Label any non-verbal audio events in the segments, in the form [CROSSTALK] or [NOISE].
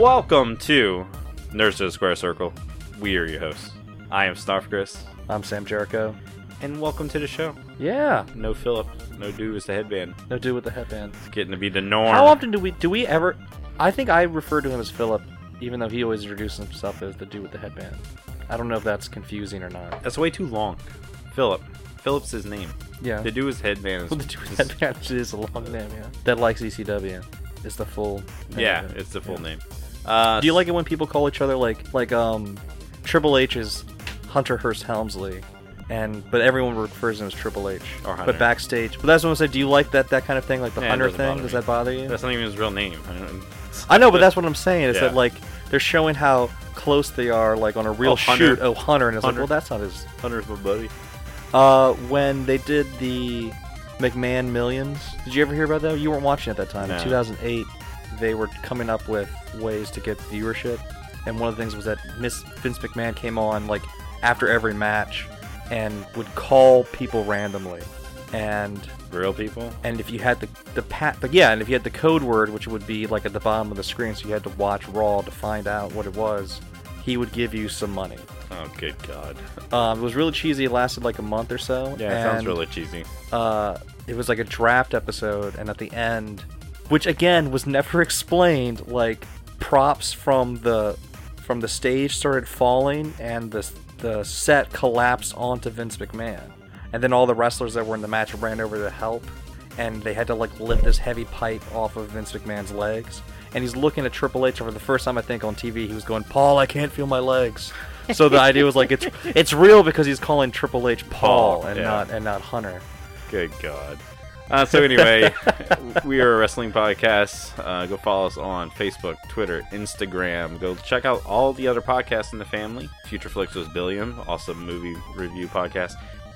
Welcome to Nerds to the Square Circle. We are your hosts. I am Snarf Chris, I'm Sam Jericho. and welcome to the show. Yeah, No Philip, no dude is the headband. no dude with the headband. It's getting to be the norm. How often do we do we ever? I think I refer to him as Philip, even though he always introduces himself as the dude with the headband. I don't know if that's confusing or not. That's way too long. Philip. Philip's his name. Yeah, The do his headband [LAUGHS] is. well, the dude with is- headband is a long name. Yeah, that likes ECW is the full. name yeah, of it's the full Yeah. name. Uh, Do you like it when people call each other like like um Triple H is Hunter Hearst Helmsley, and but everyone refers to him as Triple H. Or Hunter. But backstage, but that's what I said. Do you like that that kind of thing, like the Yeah, Hunter thing? Does me. that bother you? That's not even his real name. I don't- I know, but that's what I'm saying. Is Yeah. that like they're showing how close they are, like on a real Oh, shoot. Oh, Hunter, and it's Hunter. like, well, that's not his. Hunter's my buddy. Uh, when they did the McMahon Millions, did you ever hear about that? You weren't watching at that time. No. In 2008, they were coming up with ways to get viewership, and one of the things was that Miss Vince McMahon came on like after every match and would call people randomly, and Real people? and if you had the the pat, but yeah, and if you had the code word, which would be like at the bottom of the screen, so you had to watch Raw to find out what it was, he would give you some money. Oh, good God. Um, it was really cheesy. It lasted like a month or so. Yeah, it sounds and, really cheesy. Uh, it was like a draft episode, and at the end, which again was never [LAUGHS] explained, like props from the from the stage started falling, and the the set collapsed onto Vince McMahon, and then all the wrestlers that were in the match ran over to help, and they had to like lift this heavy pipe off of Vince McMahon's legs. And he's looking at Triple H and for the first time I think on TV. He was going, "Paul, I can't feel my legs." So the idea was like it's [LAUGHS] it's real because he's calling Triple H Paul, Paul, and yeah. not and not Hunter. Good God. Uh, so anyway, [LAUGHS] we are a wrestling podcast. Uh, go follow us on Facebook, Twitter, Instagram. Go check out all the other podcasts in the family. Future Flicks was Billiam, also movie review podcast,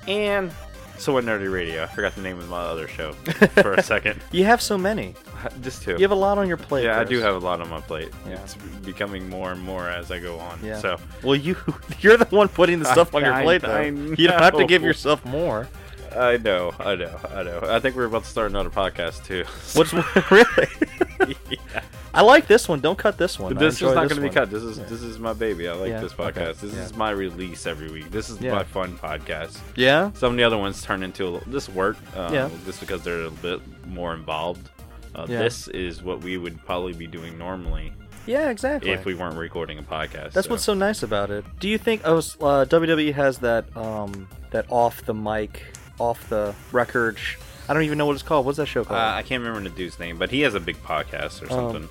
and So What Nerdy Radio. I forgot the name of my other show for a [LAUGHS] second. You have so many. [LAUGHS] Just two. You have a lot on your plate. yeah, I do have a lot on my plate. Yeah. It's becoming more and more as I go on. Yeah. So Well, you [LAUGHS] you're the one putting the stuff on your I- plate, though. I you don't have to give yourself more. I know, I know, I know. I think we're about to start another podcast too. [LAUGHS] What's really? yeah. I like this one. Don't cut this one. This is not going to be cut. This is Yeah. this is my baby. I like Yeah, this okay, podcast. This yeah. is my release every week. This is my fun podcast. Yeah. Some of the other ones turn into a little, this work. Uh, Yeah. Just because they're a bit more involved. Uh, Yeah. This is what we would probably be doing normally Yeah. Exactly. if we weren't recording a podcast. That's so. what's so nice about it. Do you think oh, uh, WWE has that um that off the mic, off the record? Sh- I don't even know what it's called. What's that show Uh, called? I can't remember the dude's name, but he has a big podcast or Um, something.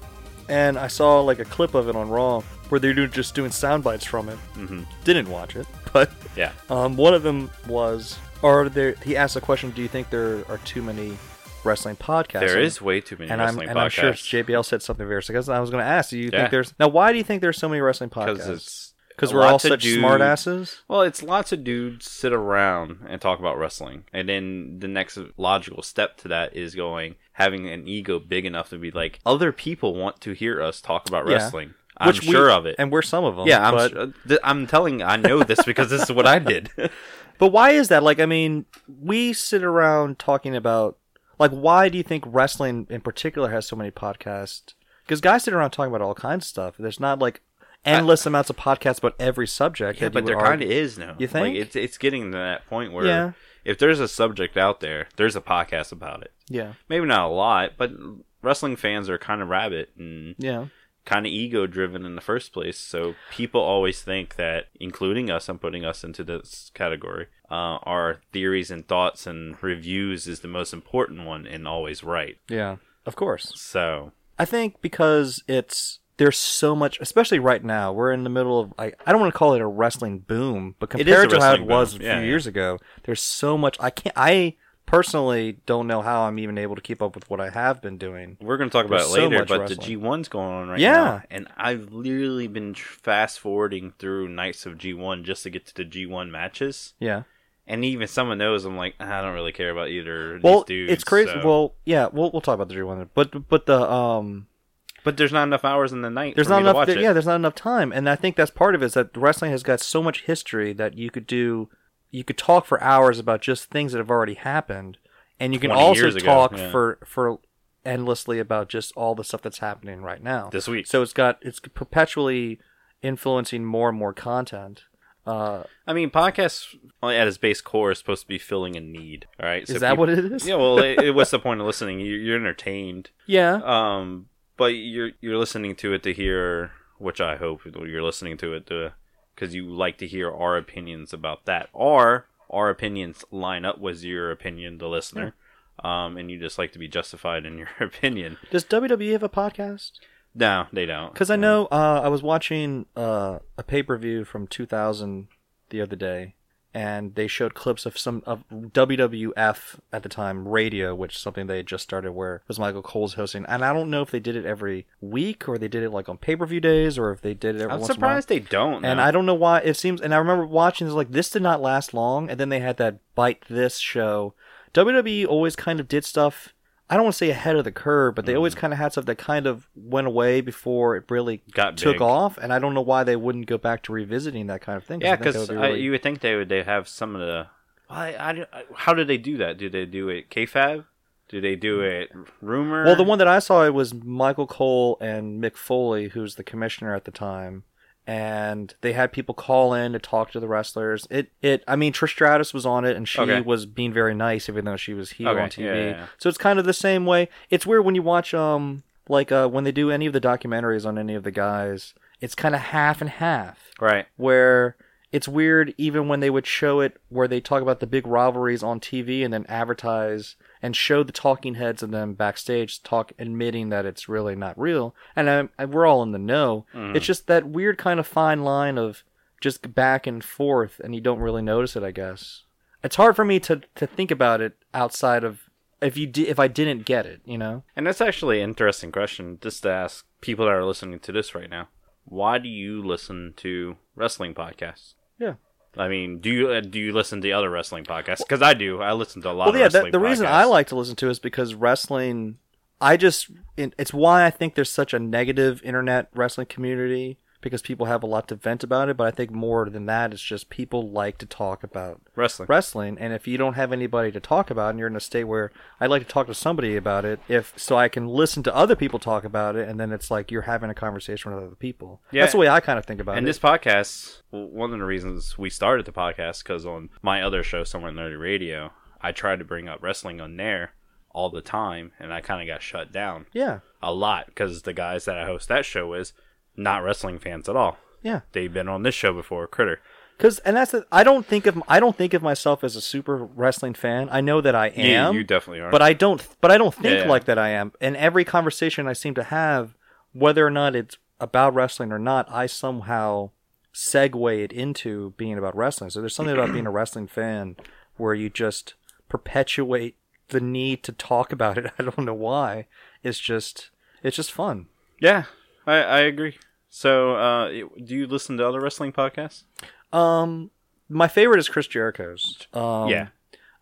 and I saw like a clip of it on Raw where they're doing, just doing sound bites from it. hmm Didn't watch it, [LAUGHS] but Yeah. Um, one of them was, or there, he asked a question: Do you think there are too many wrestling podcasts? There is way too many and I'm wrestling and I'm sure podcasts. JBL said something very because I was going to ask. Do you Yeah. think there's now? Why do you think there's so many wrestling podcasts? Because we're all such dudes- smart asses. Well, it's lots of dudes sit around and talk about wrestling, and then the next logical step to that is going having an ego big enough to be like other people want to hear us talk about Yeah. wrestling. I'm Which we- sure of it. and we're some of them. yeah, I'm. But, uh, th- I'm telling. I know this because this is what I did. [LAUGHS] but why is that? Like, I mean, we sit around talking about like why do you think wrestling in particular has so many podcasts? Because guys sit around talking about all kinds of stuff. There's not like endless amounts of podcasts about every subject. yeah, but there kind of is now. You think? Like, it's it's getting to that point where Yeah. if there's a subject out there, there's a podcast about it. Yeah, Maybe not a lot, but wrestling fans are kind of rabid and yeah. Kind of ego driven in the first place. So people always think that, including us, I'm putting us into this category, uh, our theories and thoughts and reviews is the most important one and always right. Yeah, of course. So I think because it's there's so much, especially right now. We're in the middle of I, I don't want to call it a wrestling boom, but It is a compared to how it wrestling was boom. a few Yeah, yeah. years ago, there's so much. I can't. I personally don't know how I'm even able to keep up with what I have been doing. we're going to talk about There's it so later, much but wrestling. the G1's going on right Yeah. now. And I've literally been fast forwarding through nights of G1 just to get to the G1 matches. Yeah. And even someone knows I'm like, I don't really care about either of Well, these dudes. it's crazy. so- Well, yeah. We'll we'll talk about the G1, but but the um. but there's not enough hours in the night. There's for not me to enough. watch it. Yeah, there's not enough time, and I think that's part of it. Is that wrestling has got so much history that you could do, you could talk for hours about just things that have already happened, and you can also ago, talk yeah. for for endlessly about just all the stuff that's happening right now. this week. So it's got it's perpetually influencing more and more content. Uh, I mean, podcasts at its base core is supposed to be filling a need. All right, is that what it is? Yeah. Well, it, it- what's the [LAUGHS] point of listening? You, you're entertained. Yeah. Um, but you're you're listening to it to hear, which I hope you're listening to it to, because you like to hear our opinions about that, or our opinions line up with your opinion, the listener, um, and you just like to be justified in your [LAUGHS] opinion. Does WWE have a podcast? No, they don't. Because I know uh, I was watching uh, a pay per view from 2000 the other day, and they showed clips of some of WWF at the time radio, which is something they had just started, where was Michael Cole's hosting. And I don't know if they did it every week or they did it like on pay per view days or if they did it every once. I'm once surprised they don't. in a while. And no. I don't know why it seems. And I remember watching this like this did not last long, and then they had that bite this show. WWE always kind of did stuff. I don't want to say ahead of the curve, but they Mm. always kind of had stuff that kind of went away before it really got took big. off, and I don't know why they wouldn't go back to revisiting that kind of thing. Yeah, I think that because be really- you would think they would they have some of the. I, I, I- how do they do that? Do they do it kayfabe? Do they do it rumor? well, the one that I saw it was Michael Cole and Mick Foley, who's the commissioner at the time, and they had people call in to talk to the wrestlers. It, it, I mean, Trish Stratus was on it, and she Okay. was being very nice, even though she was heel Okay, on TV. yeah, yeah, yeah. So it's kind of the same way. It's weird when you watch, um, like uh, when they do any of the documentaries on any of the guys. It's kind of half and half. right? where it's weird even when they would show it where they talk about the big rivalries on TV and then advertise and show the talking heads and then backstage talk admitting that it's really not real and, i and we're all in the know Mm-hmm. it's just that weird kind of fine line of just back and forth and you don't really notice it i guess it's hard for me to to think about it outside of if you di- if i didn't get it you know And that's actually an interesting question just to ask people that are listening to this right now. Why do you listen to wrestling podcasts? yeah I mean, do you uh, do you listen to other wrestling podcasts? Because I do. I listen to a lot well, of yeah. The, the reason. I like to listen to is because wrestling. I just it's why I think there's such a negative internet wrestling community because people have a lot to vent about it. But I think more than that, it's just people like to talk about wrestling. wrestling, and if you don't have anybody to talk about, and you're in a state where I'd like to talk to somebody about it, if so, I can listen to other people talk about it, and then it's like you're having a conversation with other people. Yeah. That's the way I kind of think about And it. And this podcast, one of the reasons we started the podcast, because on my other show, Somewhere Nerdy Radio, I tried to bring up wrestling on there all the time, and I kind of got shut down yeah, a lot because the guys that I host that show with, not wrestling fans at all. yeah. They've been on this show before, Critter. Because and that's the, I don't think of I don't think of myself as a super wrestling fan. I know that I am, you, definitely are. but I don't. But I don't think Yeah. like that. I am. And every conversation I seem to have, whether or not it's about wrestling or not, I somehow segue it into being about wrestling. So there's something about being a [CLEARS THROAT] wrestling fan where you just perpetuate the need to talk about it. [LAUGHS] I don't know why. It's just it's just fun. yeah, I, I agree. So, uh, do you listen to other wrestling podcasts? Um, my favorite is Chris Jericho's. Um, Yeah.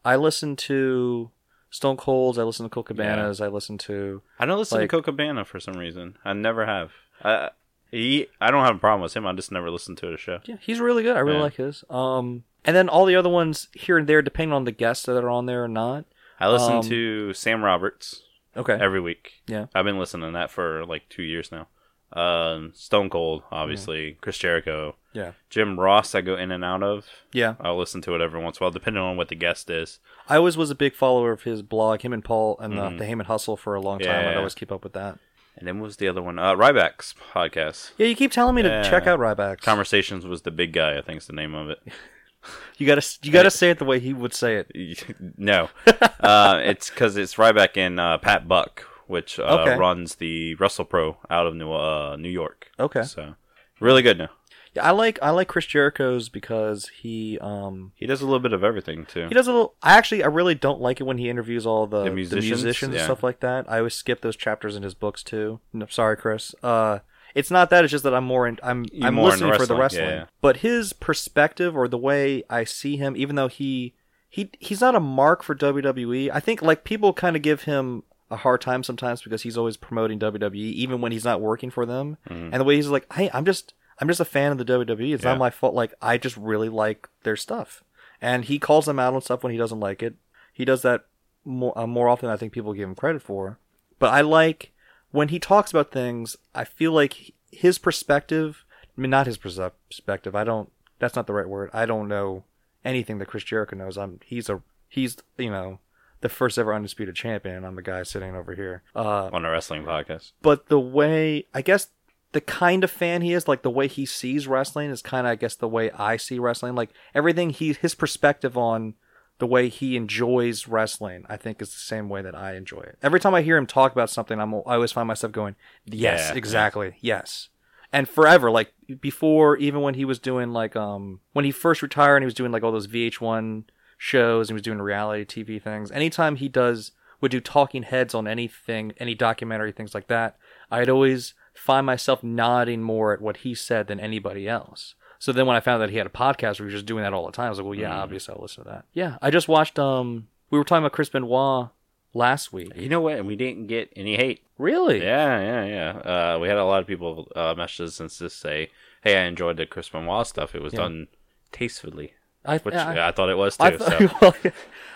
I listen to Stone Cold's. I listen to Colt Cabana's. I listen to. I don't listen Like- to Colt Cabana for some reason. I never have. I, he, I don't have a problem with him. I just never listened to his show. Yeah, he's really good. I really Yeah. like his. Um, and then all the other ones here and there, depending on the guests that are on there or not. I listen Um, to Sam Roberts Okay. every week. Yeah. I've been listening to that for like two years now. Um, Stone Cold, obviously, Chris Jericho, Yeah. Jim Ross. I go in and out of. Yeah. I'll listen to it every once in a while, depending on what the guest is. I always was a big follower of his blog, him and Paul, and the, the Heyman Hustle for a long time. I'd. Always keep up with that. And then what was the other one? Uh, Ryback's podcast. Yeah, you keep telling me to check out Ryback. Conversations was the big guy. I think is the name of it. [LAUGHS] you gotta you gotta [LAUGHS] say it the way he would say it. [LAUGHS] no, uh, it's because it's Ryback and uh, Pat Buck, which uh, Okay. runs the WrestlePro out of New uh, New York. Okay. So really good now. Yeah, I like I like Chris Jericho's because he um He does a little bit of everything too. he does a little. I actually I really don't like it when he interviews all the, the musicians? musicians, and stuff like that. I always skip those chapters in his books too. No, sorry, Chris. Uh, it's not that. It's just that I'm more in. I'm You're I'm listening for the wrestling, yeah, yeah. But his perspective or the way I see him, even though he he he's not a mark for WWE. I think like people kind of give him a hard time sometimes because he's always promoting WWE, even when he's not working for them. And the way he's like, hey, I'm just I'm just a fan of the WWE. It's Yeah. not my fault. Like I just really like their stuff. And he calls them out on stuff when he doesn't like it. He does that more uh, more often than I think people give him credit for. But I like when he talks about things. I feel like his perspective. I mean, not his perspective. I don't. That's not the right word. I don't know anything that Chris Jericho knows. I'm. He's a. He's you know the first ever undisputed champion. and I'm the guy sitting over here. Uh, on a wrestling podcast. but the way I guess the kind of fan he is, like the way he sees wrestling, is kind of I guess the way I see wrestling. Like everything he his perspective on the way he enjoys wrestling, I think is the same way that I enjoy it. Every time I hear him talk about something, I'm I always find myself going, "Yes, Yeah, exactly, yes." And forever, like before, even when he was doing like um when he first retired and he was doing like all those VH1 shows and he was doing reality TV things. Anytime he does would do talking heads on anything, any documentary, things like that, I'd always find myself nodding more at what he said than anybody else. So then when I found that he had a podcast where he was just doing that all the time, I was like, well, yeah, obviously I'll listen to that. Yeah, I just watched. Um, we were talking about Chris Benoit last week. You know what? And we didn't get any hate. Really? Yeah, yeah, yeah. Uh, we had a lot of people uh, message us and just say, "Hey, I enjoyed the Chris Benoit stuff. It was Yeah. done tastefully," I, which I, I, thought it was too. I so. [LAUGHS] well,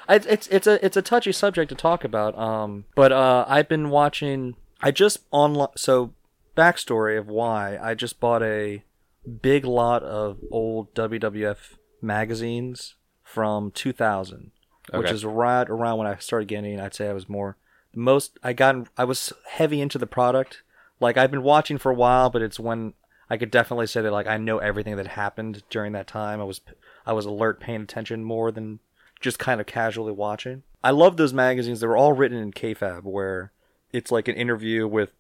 it's it's a it's a touchy subject to talk about. Um, but uh, I've been watching. I just online. So backstory of why I just bought a big lot of old WWF magazines from 2000, which is right around when I started getting. I'd say I was more most. I got I was heavy into the product. Like I've been watching for a while, but it's when I could definitely say that like I know everything that happened during that time. I was I was alert, paying attention more than just kind of casually watching. I love those magazines. They were all written in kayfabe, where it's like an interview with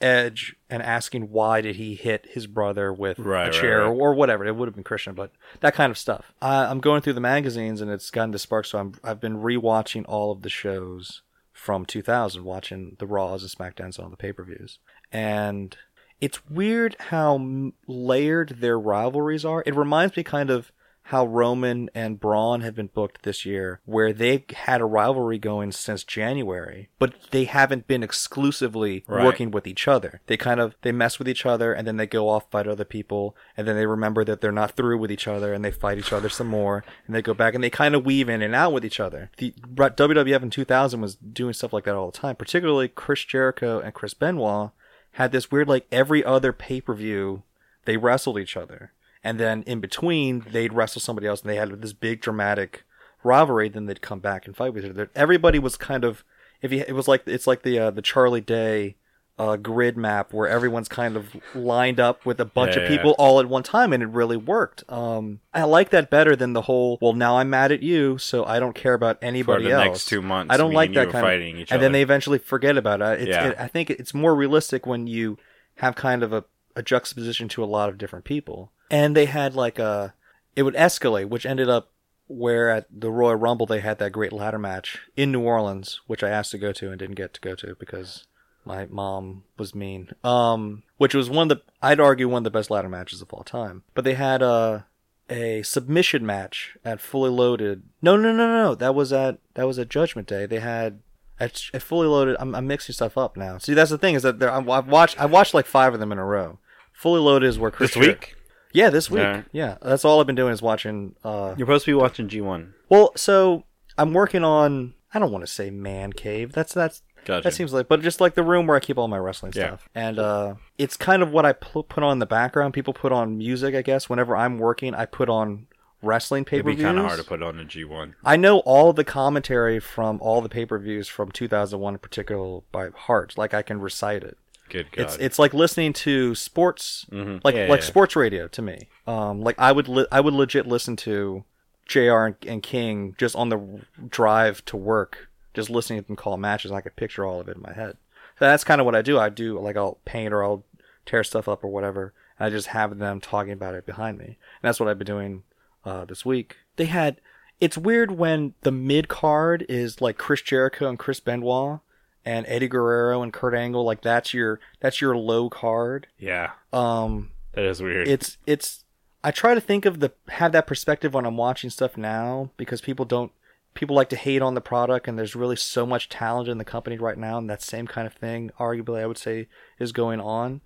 Edge and asking why did he hit his brother with Right, a chair right. or whatever. It would have been Christian, but that kind of stuff. I, I'm going through the magazines and it's gotten to spark. So I'm I've been rewatching all of the shows from 2000, watching the Raws and SmackDowns and all the pay per views, and it's weird how layered their rivalries are. It reminds me kind of how Roman and Braun have been booked this year, where they've had a rivalry going since January, but they haven't been exclusively Right. working with each other. They kind of they mess with each other and then they go off fight other people, and then they remember that they're not through with each other and they fight each other some more, and they go back and they kind of weave in and out with each other. The WWF in 2000 was doing stuff like that all the time, particularly Chris Jericho and Chris Benoit had this weird like every other pay per view they wrestled each other, and then in between they'd wrestle somebody else, and they had this big dramatic rivalry. Then they'd come back and fight with each other. Everybody was kind of if you it was like it's like the uh, the Charlie Day. Uh, grid map where everyone's kind of lined up with a bunch Yeah, of yeah. people all at one time and it really worked um i like that better than the whole well now i'm mad at you so i don't care about For anybody the else next two months, I don't like that kind fighting of, each and then they eventually forget about it. It's, Yeah. it. I think it's more realistic when you have kind of a, a juxtaposition to a lot of different people. And they had like a, it would escalate, which ended up where at the Royal Rumble they had that great ladder match in New Orleans, which I asked to go to and didn't get to go to because my mom was mean. Um, which was one of the, I'd argue one of the best ladder matches of all time. But they had a, a submission match at Fully Loaded. No, no, no, no, no. That was at that was at Judgment Day. They had at, at Fully Loaded. I'm, I'm mixing stuff up now. See, that's the thing is that I've watched I watched like five of them in a row. Fully Loaded is where Chris this week. Yeah, this week. Yeah. Yeah, that's all I've been doing is watching. Uh, You're supposed to be watching G1. well, so I'm working on. I don't want to say man cave. That's that's Gotcha. that seems like, but just like the room where I keep all my wrestling Yeah. stuff, and uh, it's kind of what I pl- put on in the background. People put on music, I guess. Whenever I'm working, I put on wrestling pay It'd be kind of hard to put on a G1. I know all the commentary from all the pay per views from 2001 in particular by heart. Like I can recite it. Good God. It's it's like listening to sports, Mhm. like Yeah, like yeah. sports radio to me. Um, like I would li- I would legit listen to Jr. And, and King just on the drive to work, just listening to them call matches. And I could picture all of it in my head. So that's kind of what I do. I do like I'll paint or I'll tear stuff up or whatever. And I just have them talking about it behind me. And that's what I've been doing uh, this week. They had. It's weird when the mid card is like Chris Jericho and Chris Benoit and Eddie Guerrero and Kurt Angle. Like that's your that's your low card. yeah, Um, that is weird. it's it's. I try to think of the have that perspective when I'm watching stuff now because people don't people like to hate on the product and there's really so much talent in the company right now and that same kind of thing arguably I would say is going on.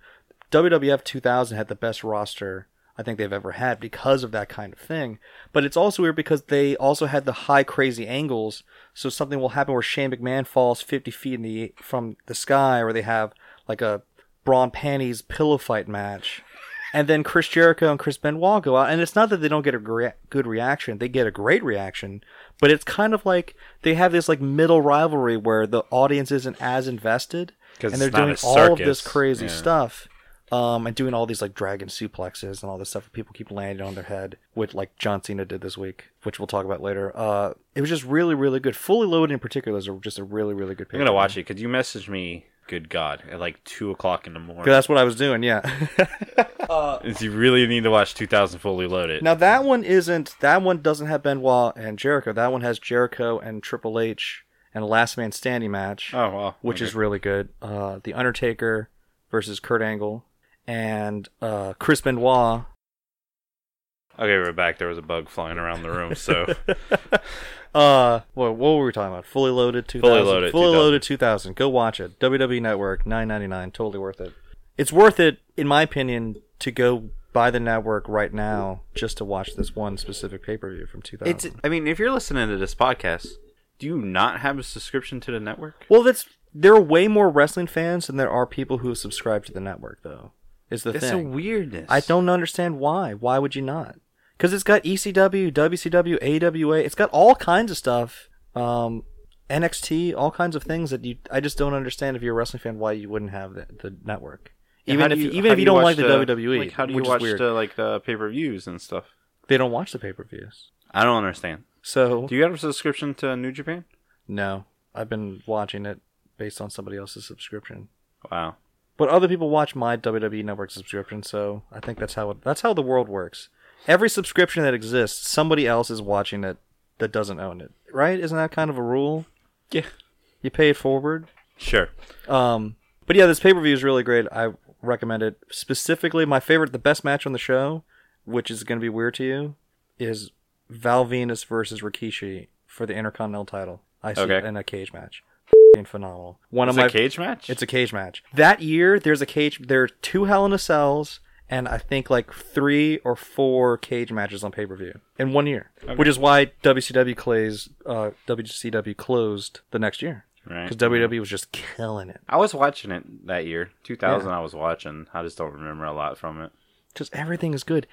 WWF 2000 had the best roster I think they've ever had because of that kind of thing. But it's also weird because they also had the high crazy angles. So something will happen where Shane McMahon falls 50 feet in the from the sky, or they have like a brawn panties pillow fight match. And then Chris Jericho and Chris Benoit go out, and it's not that they don't get a rea- good reaction; they get a great reaction. But it's kind of like they have this like middle rivalry where the audience isn't as invested, and they're doing all of this crazy Yeah. stuff, um, and doing all these like dragon suplexes and all this stuff. that People keep landing on their head, which like John Cena did this week, which we'll talk about later. Uh, it was just really, really good. Fully loaded in particular is just a really, really good. I'm gonna watch it. because you messaged me? Good God, at like two o'clock in the morning. That's what I was doing. Yeah. [LAUGHS] [LAUGHS] Is you really need to watch 2000 Fully Loaded? Now that one isn't. That one doesn't have Benoit and Jericho. That one has Jericho and Triple H and a Last Man Standing match, Oh well, which is really good. Uh, the Undertaker versus Kurt Angle and uh, Chris Benoit. okay. We're back. There was a bug flying around the room, so [LAUGHS] Uh, what, what were we talking about? Fully loaded 2000. Fully Loaded Fully 2000. loaded 2000. Go watch it. WWE Network, 9.99. Totally worth it. It's worth it, in my opinion, to go buy the network right now just to watch this one specific pay per view from 2000. it's. I mean, if you're listening to this podcast, do you not have a subscription to the network? Well, that's there are way more wrestling fans than there are people who subscribe to the network, though. Is the That's a weirdness. I don't understand why. Why would you not? Because it's got ECW, WCW, AWA. It's got all kinds of stuff. Um, NXT, all kinds of things that you. I just don't understand if you're a wrestling fan why you wouldn't have the, the network. Yeah, Even if you, even if do you don't like the, WWE, Like, how do you watch the like the pay per views and stuff? They don't watch the pay per views. I don't understand. So Do you have a subscription to New Japan? no, I've been watching it based on somebody else's subscription. Wow. But other people watch my WWE Network subscription, so I think that's how it, that's how the world works. Every subscription that exists, somebody else is watching it that doesn't own it, right? Isn't that kind of a rule? Yeah. You pay it forward. Sure. Um, but yeah, this pay per view is really great. I recommend it. Specifically, my favorite, the best match on the show, which is going to be weird to you, is Val Venis versus Rikishi for the Intercontinental title. I see Okay. it in a cage match. Phenomenal. One It's of a my cage match. it's a cage match. That year, there's a cage. There are two Hell in a Cells, and I think like three or four cage matches on pay per view in one year, which is why WCW closed. Uh, WCW closed the next year right. because WWE was just killing it. I was watching it that year, 2000. Yeah. I was watching. I just don't remember a lot from it. Just everything is good.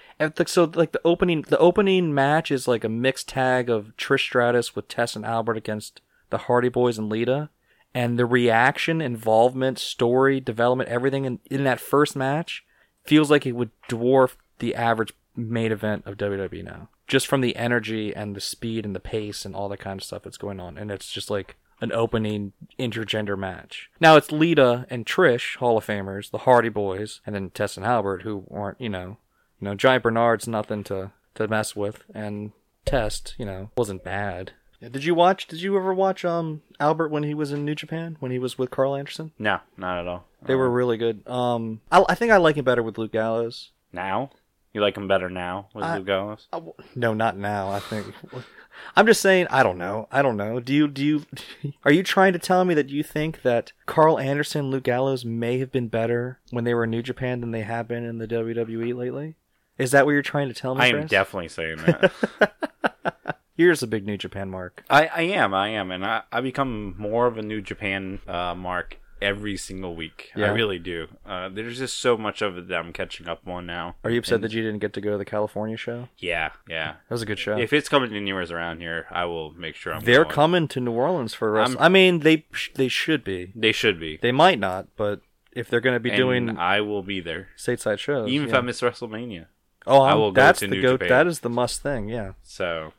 So, like the opening, the opening match is like a mixed tag of Trish Stratus with Test and Albert against the Hardy Boys and Lita, and the reaction, involvement, story, development, everything in, in that first match feels like it would dwarf the average main event of WWE now, just from the energy and the speed and the pace and all that kind of stuff that's going on. And it's just like an opening intergender match. Now it's Lita and Trish, Hall of Famers, the Hardy Boys, and then Test and Albert, who aren't, you know, you know, Giant Bernard's nothing to to mess with, and Test, you know, wasn't bad. Yeah, Did you watch? Did you ever watch um Albert when he was in New Japan when he was with Karl Anderson? No, not at all. They were really good. Um, I, I think I like him better with Luke Gallows. Now? You like him better now with I- Luke Gallows? No, not now. I think. [LAUGHS] I'm just saying. I don't know. I don't know. Do you? Do you? [LAUGHS] Are you trying to tell me that you think that Karl Anderson, and Luke Gallows may have been better when they were in New Japan than they have been in the WWE lately? Is that what you're trying to tell me? I am Chris? definitely saying that. [LAUGHS] Here's a big New Japan mark. I, I am, I am, and I, I become more of a New Japan uh, mark every single week. Yeah. I really do. Uh, there's just so much of it that I'm catching up on now. Are you upset And- that you didn't get to go to the California show? Yeah, yeah. That was a good show. If it's coming to yours around here, I will make sure I'm. They're going. coming to New Orleans for I'm- I mean, they sh- they should be. They should be. They might not, but if they're going to be And doing I will be there, stateside shows, even if. I miss WrestleMania. oh, I I'm- will go that's to the New go. Japan. That is the must thing. Yeah. So,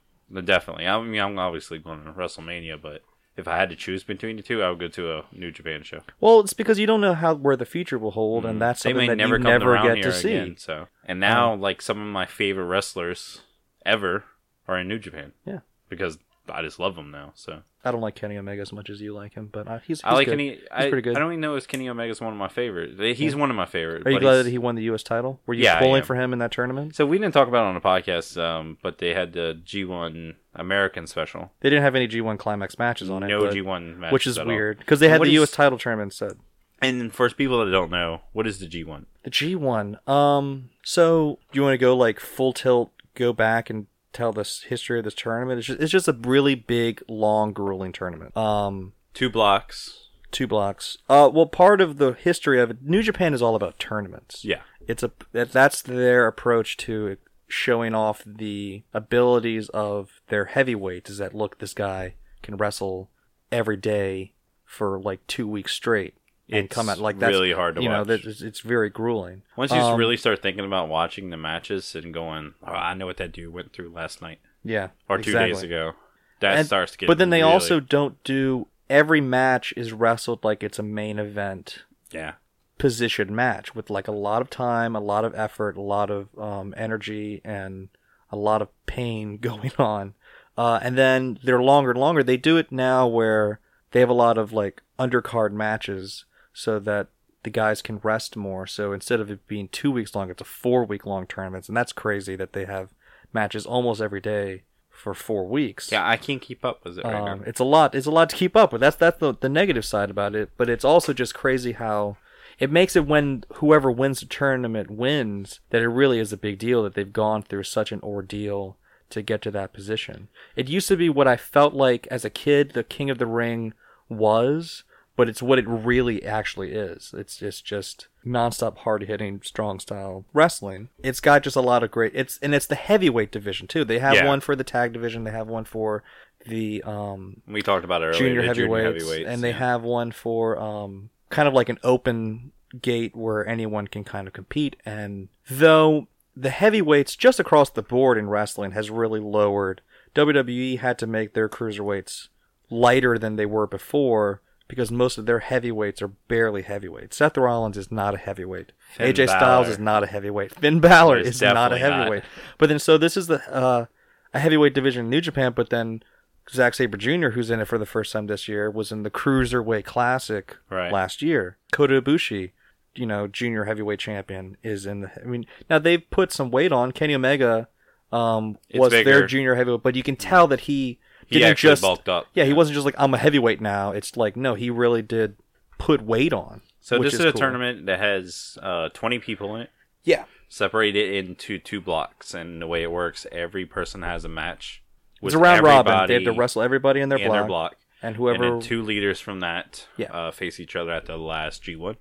definitely. I mean, I'm obviously going to WrestleMania, but if I had to choose between the two, I would go to a New Japan show. Well, it's because you don't know how where the future will hold, and that's Mm. they something that never you never get to see. again. So, and now like some of my favorite wrestlers ever are in New Japan. Yeah. because I just love him now. So I don't like Kenny Omega as much as you like him, but uh, he's, he's I like good. Kenny. I, pretty good. I don't even know if Kenny Omega's one of my favorites. He's one of my favorites. Are you glad he's- that he won the U.S. title? Were you Yeah, pulling for him in that tournament? So we didn't talk about it on the podcast, um, but they had the G1 American special. They didn't have any G1 climax matches on it, no but- G1 matches which is weird because they had the is- U.S. title tournament instead. And for people that don't know, what is the G1? The G1. Um. So do you want to go like full tilt? Go back and tell this history of this tournament. It's just, it's just a really big, long, grueling tournament. Um. Two blocks. Two blocks. Uh. Well, part of the history of it, New Japan is all about tournaments. Yeah. It's a that's their approach to showing off the abilities of their heavyweights. Is that look, this guy can wrestle every day for like two weeks straight and It's come out like that's really hard to you know watch. that it's, it's very grueling. Once you Um, really start thinking about watching the matches and going, oh, I know what that dude went through last night yeah or two exactly. days ago. That And- starts to get. But then they really- also don't do every match is wrestled like it's a main event yeah. position match with like a lot of time, a lot of effort, a lot of um, energy, and a lot of pain [LAUGHS] going on. Uh, and then they're longer and longer. They do it now where they have a lot of like undercard matches so that the guys can rest more. So instead of it being two weeks long, it's a four week long tournaments, and that's crazy that they have matches almost every day for four weeks. Yeah, I can't keep up with it right Um, now. it's a lot. It's a lot to keep up with. That's that's the the negative side about it. But it's also just crazy how it makes it when whoever wins the tournament wins that it really is a big deal that they've gone through such an ordeal to get to that position. It used to be what I felt like as a kid the King of the Ring was, but it's what it really actually is. It's just just nonstop hard hitting, strong style wrestling. It's got just a lot of great. It's and it's the heavyweight division too. They have Yeah. one for the tag division. They have one for the um, We talked about it earlier. junior, heavyweights, heavyweights, and they have one for um, kind of like an open gate where anyone can kind of compete. And though the heavyweights just across the board in wrestling has really lowered, WWE had to make their cruiserweights lighter than they were before because most of their heavyweights are barely heavyweights. Seth Rollins is not a heavyweight. Finn AJ Styles is not a heavyweight. Finn Balor He's is not a definitely not. heavyweight. But then so this is the uh, a heavyweight division in New Japan, but then Zack Sabre Jr., who's in it for the first time this year, was in the Cruiserweight Classic Right. last year. Kota Ibushi, you know, junior heavyweight champion, is in the. I mean, now they've put some weight on. Kenny Omega um, was their junior heavyweight, but you can tell that he He didn't actually just bulked up. Yeah, he wasn't just like I'm a heavyweight now. It's like no, he really did put weight on. So this is, a cool. tournament that has uh, 20 people in it, Yeah, separated into two blocks, and the way it works, every person has a match. it's with a round robin. They have to wrestle everybody in their in block, their block, and and whoever. then two leaders from that Yeah. uh, face each other at the last G1.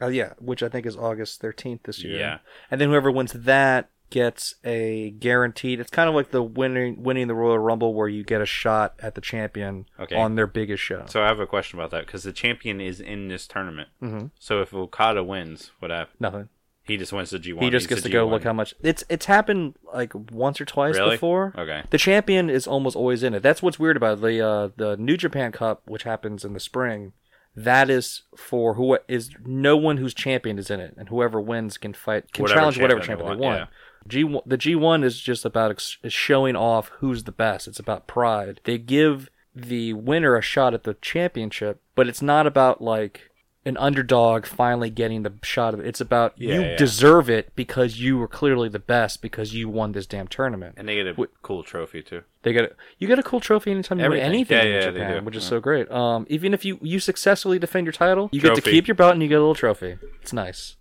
Oh yeah, which I think is August 13th this year. Yeah. And then whoever wins that gets a guaranteed. It's kind of like the winning winning the Royal Rumble where you get a shot at the champion Okay. on their biggest show. So I have a question about that because the champion is in this tournament. Mhm. So if Okada wins, what happens? Nothing. He just wins the G1. He just gets to go G1. look how much it's it's happened like once or twice Really? before. Okay. The champion is almost always in it. That's what's weird about it. the uh, the New Japan Cup, which happens in the spring. That is for who is no one who's champion is in it, and whoever wins can fight can Whatever challenge whatever champion they they want, want. G the G one is just about ex- is showing off who's the best. It's about pride. They give the winner a shot at the championship, but it's not about like an underdog finally getting the shot of it. It's about Yeah, you yeah. deserve it because you were clearly the best because you won this damn tournament. And they get a cool trophy too. They get a, you get a cool trophy anytime you Everything. win anything Yeah, in yeah, they Japan, do. which is so great. Um, even if you you successfully defend your title, you get to keep your belt and you get a little trophy. It's nice.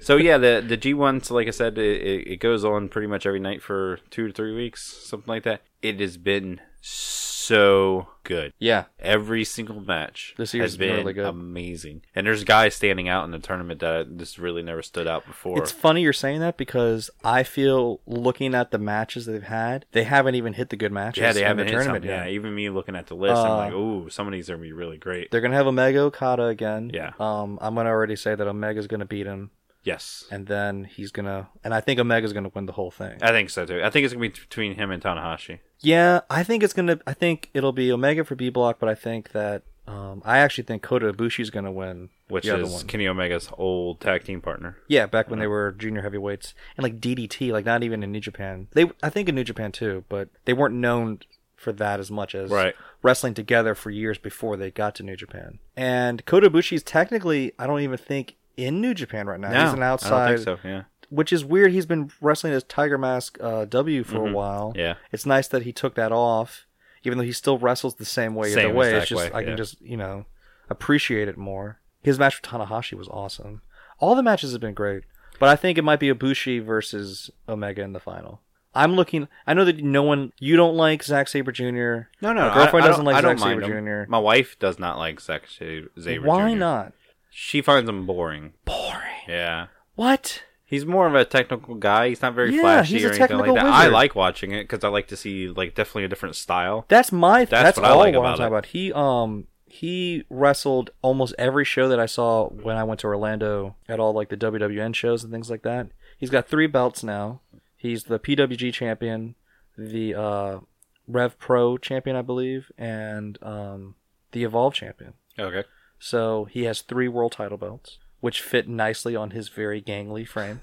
So yeah, the the G1, so like I said, it, it goes on pretty much every night for two to three weeks, something like that. It has been so good. Yeah, Every single match This year's has been been really good. amazing. And there's guys standing out in the tournament that just really never stood out before. it's funny you're saying that because I feel looking at the matches they've had, they haven't even hit the good matches. yeah, they in haven't the hit tournament yet. Yeah, even me looking at the list, I'm Uh, like, ooh, some of these are gonna be really great. They're gonna have Omega Okada again. Yeah. Um, I'm gonna already say that Omega's gonna beat him, Yes, and then he's gonna, and I think Omega's gonna win the whole thing. I think so too. I think it's gonna be between him and Tanahashi. Yeah, I think it's gonna. I think it'll be Omega for B Block, but I think that um, I actually think Kota Ibushi's gonna win Which is one. Kenny Omega's old tag team partner. Yeah, back when they were junior heavyweights and like DDT, like not even in New Japan. They, I think in New Japan too, but they weren't known for that as much as Right. wrestling together for years before they got to New Japan. And Kota Ibushi's technically, I don't even think in New Japan right now. He's an outside, I don't think so. Yeah, which is weird. He's been wrestling as Tiger Mask uh, W for a while. Mm-hmm. yeah. It's nice that he took that off, even though he still wrestles the same way Same either way. It's just way, I can just you know appreciate it more. His match with Tanahashi was awesome. All the matches have been great, but I think it might be Ibushi versus Omega in the final. I'm looking. I know that no one. You don't like Zack Sabre Jr. No, no, My girlfriend I, I doesn't like Zack Sabre him. Jr.. My wife does not like Zack Sabre Why Jr.. Why not? She finds him boring. Boring. Yeah. What? He's more of a technical guy. He's not very Yeah, flashy he's a or anything like technical that. I wizard. like watching it because I like to see like definitely a different style. That's my. That's, That's what I all like what I'm about talking it. about. He um he wrestled almost every show that I saw when I went to Orlando at all like the WWN shows and things like that. He's got three belts now. He's the PWG champion, the uh, Rev Pro champion, I believe, and um, the Evolve champion. Okay. So he has three world title belts, which fit nicely on his very gangly frame.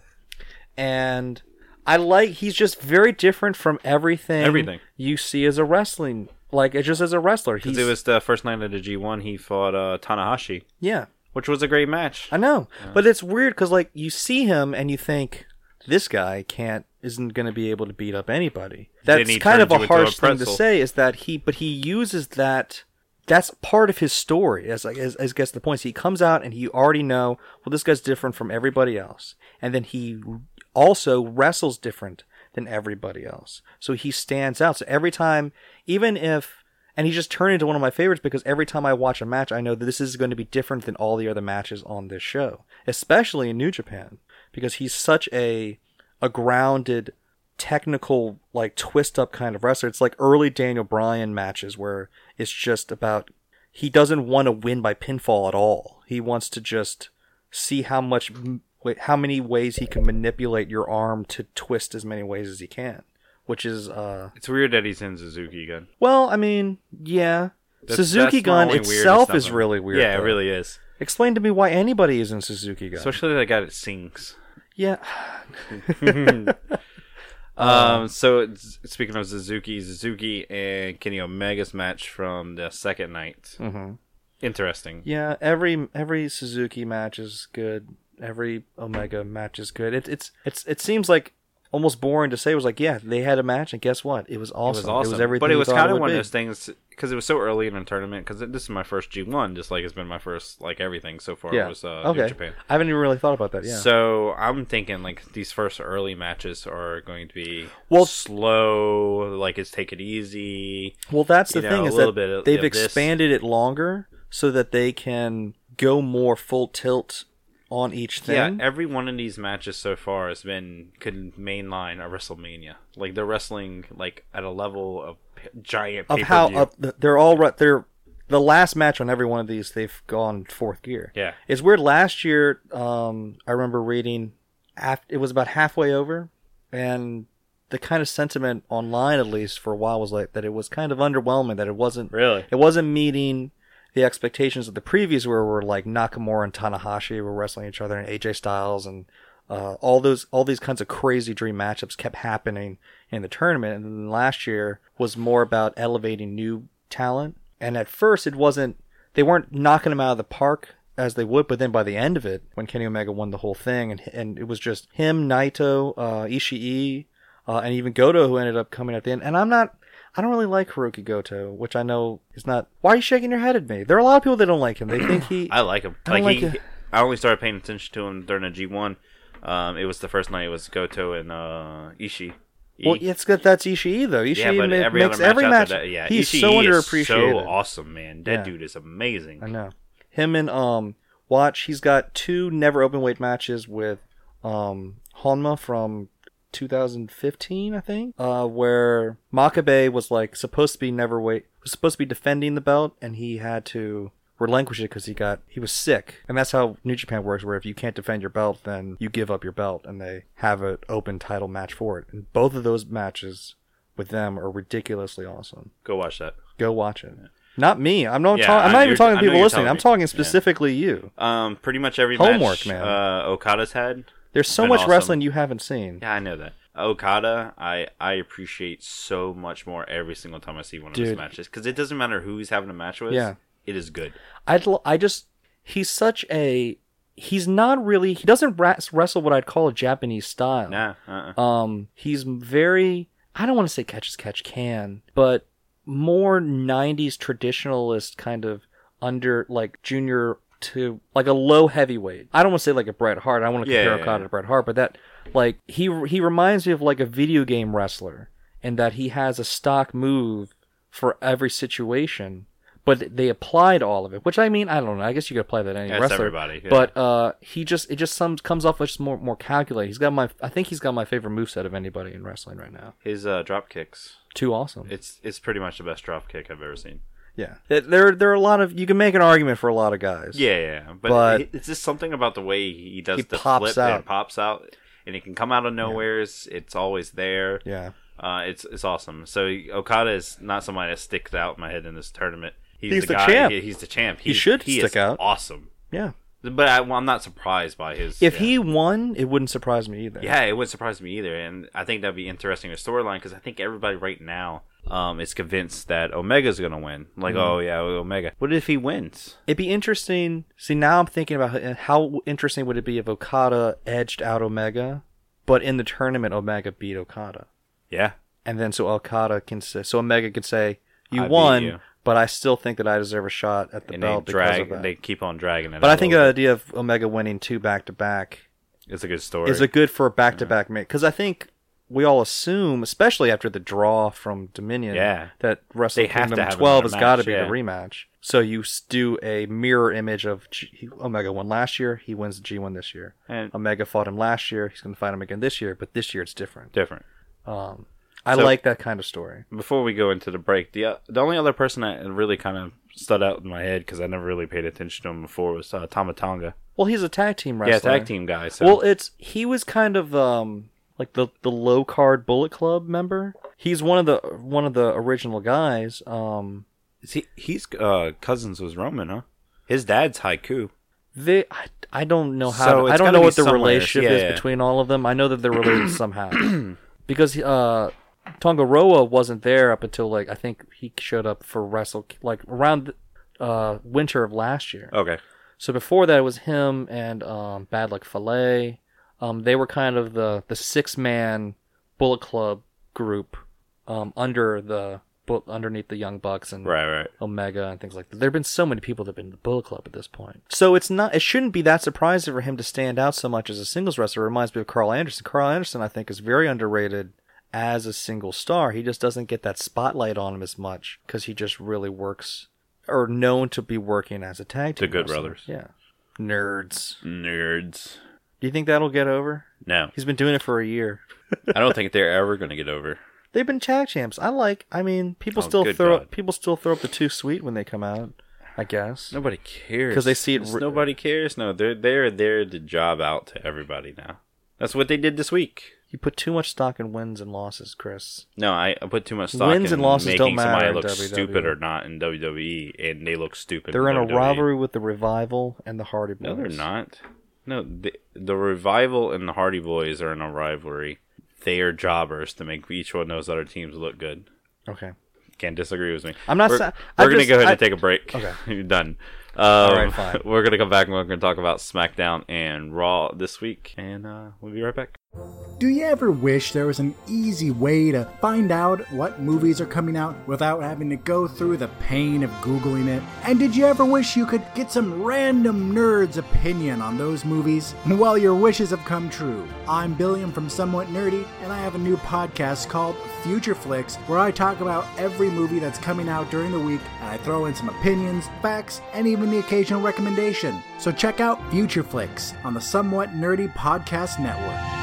And I like he's just very different from everything Everything. you see as a wrestling like it's just as a wrestler. Because it was the first night of the G1, he fought uh, Tanahashi, yeah, which was a great match. I know. But it's weird cuz like you see him and you think this guy can't isn't going to be able to beat up anybody. That's he kind of turns a into a harsh thing to pretzel. say is that he but he uses that that's part of his story as like as, as gets the point. So he comes out and you already know well this guy's different from everybody else. And then he also wrestles different than everybody else. So he stands out. So every time even if and he just turned into one of my favorites because every time I watch a match, I know that this is going to be different than all the other matches on this show, especially in New Japan, because he's such a a grounded, technical, like twist up kind of wrestler. It's like early Daniel Bryan matches where it's just about he doesn't want to win by pinfall at all. He wants to just see how much how many ways he can manipulate your arm to twist as many ways as he can, which is uh It's weird that he's in Suzuki gun. well, I mean, yeah. That's- Suzuki that's Gun itself is really weird. Yeah, though. it really is. Explain to me why anybody is in Suzuki Gun. Especially the guy that sings. yeah. [LAUGHS] [LAUGHS] [LAUGHS] Um, so speaking of Suzuki, Suzuki and Kenny Omega's match from the second night. hmm Interesting. Yeah, every every Suzuki match is good. Every Omega match is good. It, it's it's it seems like almost boring to say. It was like, yeah, they had a match, and guess what? It was awesome. It awesome. It was awesome. everything. but it was kind of one of those things because it was so early in a tournament. Because this is my first G1, just like it's been my first like everything so far Yeah. was uh, okay. Japan. I haven't even really thought about that. Yeah. So I'm thinking like these first early matches are going to be Well- slow, like it's take it easy. Well, that's the know, thing a is little that bit of- they've of this. expanded it longer so that they can go more full tilt on each thing. Yeah, every one of these matches so far has been could mainline a WrestleMania. Like they're wrestling like at a level of giant of how the, they're all right. They're the last match on every one of these. They've gone fourth gear. Yeah. It's weird. Last year, um, I remember reading, After, it was about halfway over, and the kind of sentiment online, at least for a while, was like that it was kind of underwhelming. That it wasn't Really? it wasn't meeting the expectations of the previous, where were like Nakamura and Tanahashi were wrestling each other, and AJ Styles, and uh, all those all these kinds of crazy dream matchups kept happening in the tournament. And then last year was more about elevating new talent. And at first, it wasn't they weren't knocking them out of the park as they would, but then by the end of it, when Kenny Omega won the whole thing, and and it was just him, Naito, uh, Ishii, uh, and even Goto who ended up coming at the end. And I'm not. I don't really like Hirooki Goto, which I know is not. Why are you shaking your head at me? There are a lot of people that don't like him. They think he. [CLEARS THROAT] I like him. I Like, he, like. I only started paying attention to him during the G1. Um, it was the first night. It was Goto and uh, Ishii. Well, it's good. That's Ishii though. Ishii yeah, but ma- every makes other every match. that, yeah, he's Ishii so underappreciated. so awesome, man. That Yeah. dude is amazing. I know. Him and um Watch, he's got two never open weight matches with um Honma from 2015, I think, uh, where Makabe was like supposed to be never weight, was supposed to be defending the belt, and he had to relinquish it because he got he was sick, and that's how New Japan works. Where if you can't defend your belt, then you give up your belt, and they have an open title match for it. And both of those matches with them are ridiculously awesome. Go watch that. Go watch it. Not me. I'm not. Yeah, talking. I'm not even talking to people listening. I'm talking Yeah. specifically you. Um, pretty much every Homework, match man. Uh, Okada's had. There's so much awesome. wrestling you haven't seen. Yeah, I know that. Okada, I I appreciate so much more every single time I see one of his matches because it doesn't matter who he's having a match with. Yeah. It is good. I'd. l- I just. He's such a. He's not really. He doesn't wrestle what I'd call a Japanese style. Nah, uh-uh. Um. He's very. I don't want to say catch as catch can, but more '90s traditionalist kind of under like junior to like a low heavyweight. I don't want to say like a Bret Hart. I want to Yeah, compare yeah, Okada yeah. to Bret Hart, but that like he he reminds me of like a video game wrestler and that he has a stock move for every situation, but they applied all of it. Which I mean, I don't know. I guess you could apply that to any That's wrestler. everybody, yeah. But uh, he just it just some, comes off as just more more calculated. He's got my I think he's got my favorite moveset of anybody in wrestling right now. His uh, drop kicks. Too awesome. It's it's pretty much the best drop kick I've ever seen. yeah, there there are a lot of you can make an argument for a lot of guys. Yeah, yeah, yeah. but, But- it's just something about the way he does He the pops flip and out. it pops out, and it can come out of nowheres. It's always there. yeah. Uh, it's it's awesome. So Okada is not somebody that sticks out in my head in this tournament. He's, He's the, the guy. champ. He- he's the champ. He should he stick out. Awesome. Yeah. But I, well, I'm not surprised by his. If yeah. he won, it wouldn't surprise me either. Yeah, it wouldn't surprise me either, and I think that'd be interesting a storyline because I think everybody right now um, is convinced that Omega's gonna win. Like, Mm-hmm. oh yeah, Omega. What if he wins? It'd be interesting. See, now I'm thinking about how- interesting would it be if Okada edged out Omega, but in the tournament Omega beat Okada, Yeah, and then so Okada can say, so Omega could say, "You I won, you." But I still think that I deserve a shot at the and they belt because of that." they keep on dragging it. but I think the idea of Omega winning two back to back is a good story. is a good for a back to back make because I think we all assume, especially after the draw from Dominion, Yeah. that Wrestle They have to Kingdom have 12 has got to be yeah. the rematch. So you do a mirror image of G- Omega won last year, he wins the G1 this year. and Omega fought him last year, he's going to fight him again this year, but this year it's different. different. Um, I So- like that kind of story. Before we go into the break, the uh, the only other person that really kind of stood out in my head because I never really paid attention to him before was uh, Tama Tonga. Well, he's a tag team wrestler. Yeah, tag team guy. So Well, it's he was kind of um like the the low card Bullet Club member. He's one of the one of the original guys. Um, Is he he's uh, cousins with Roman, huh? His dad's Haku. They, I, I don't know how. So to- I don't know what the relationship Yeah, is yeah. between all of them. I know that they're related [CLEARS THROAT] somehow, because uh, Tongaroa wasn't there up until like I think he showed up for Wrestle like around uh winter of last year. Okay. So before that, it was him and um, Bad Luck Fale. Um, they were kind of the the six man Bullet Club group um, under the underneath the Young Bucks and Right, right. Omega and things like that. There have been so many people that have been in the Bullet Club at this point. So it's not it shouldn't be that surprising for him to stand out so much as a singles wrestler. It reminds me of Karl Anderson. Karl Anderson I think is very underrated as a single star. He just doesn't get that spotlight on him as much because he just really works or known to be working as a tag team. The. Good wrestler. Brothers. Yeah. Nerds. Nerds. Do you think that'll get over? No, He's been doing it for a year. I don't think they're ever going to get over. They've been tag champs. I like. I mean, people Oh, still throw God. people still throw up the too sweet when they come out. I guess. Nobody cares because they see it ri- nobody cares. No, they're they're there to job out to everybody now. That's what they did this week. You put too much stock in wins and losses, Chris. No, I, I put too much stock Wins in and losses making don't matter somebody in look WWE. stupid or not in WWE, and they look stupid. They're in a WWE. rivalry with the Revival and the Hardy Boys. No, they're not. No, the, the revival and the Hardy Boys are in a rivalry. They are jobbers to make each one of those other teams look good. Okay. Can't disagree with me. I'm not We're, sa- we're gonna just- go ahead I- and take a break. Okay. [LAUGHS] You're done. Um, right, fine. [LAUGHS] We're gonna come back and we're gonna talk about SmackDown and Raw this week, and uh, we'll be right back. Do you ever wish there was an easy way to find out what movies are coming out without having to go through the pain of Googling it? And did you ever wish you could get some random nerd's opinion on those movies? Well, your wishes have come true. I'm Billiam from Somewhat Nerdy, and I have a new podcast called Future Flicks where I talk about every movie that's coming out during the week and I throw in some opinions, facts, and even the occasional recommendation. So check out Future Flicks on the Somewhat Nerdy Podcast Network.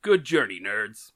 Good journey, nerds.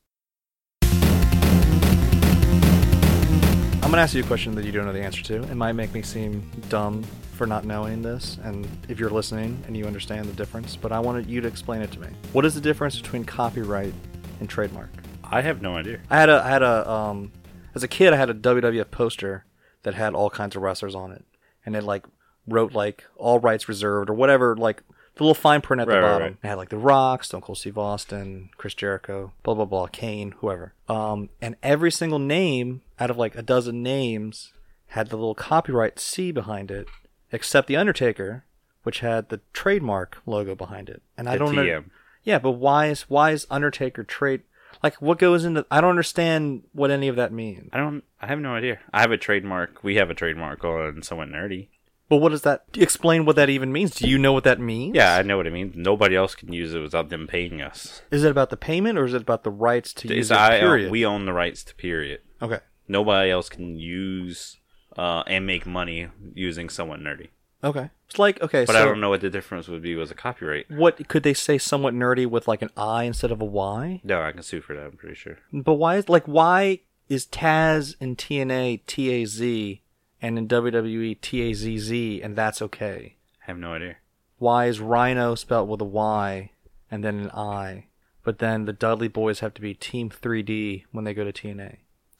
I'm gonna ask you a question that you don't know the answer to. It might make me seem dumb for not knowing this, and if you're listening and you understand the difference, but I wanted you to explain it to me. What is the difference between copyright and trademark? I have no idea. I had a I had a um as a kid I had a WWF poster that had all kinds of wrestlers on it, and it like wrote like all rights reserved or whatever like the little fine print at the Right, right, bottom. right. It had like The Rock, Stone Cold Steve Austin, Chris Jericho, blah blah blah, Kane, whoever. Um, and every single name out of like a dozen names had the little copyright C behind it, except the Undertaker, which had the trademark logo behind it. And I The don't know. Yeah, but why is why is Undertaker trade? Like, what goes into? I don't understand what any of that means. I don't. I have no idea. I have a trademark. We have a trademark on somewhat nerdy. But what does that explain? What that even means? Do you know what that means? Yeah, I know what it means. Nobody else can use it without them paying us. Is it about the payment or is it about the rights to use It's, it? I, Period. we own the rights to period. okay. Nobody else can use uh, and make money using somewhat nerdy. Okay. It's like okay. But so I don't know what the difference would be with a copyright. What could they say? Somewhat nerdy with like an I instead of a Y. No, I can sue for that. I'm pretty sure. But why is like why is Taz and TNA T A Z and in WWE T A Z Z and that's okay? I have no idea. Why is Rhino spelled with a Y and then an I? But then the Dudley Boys have to be Team 3D when they go to TNA.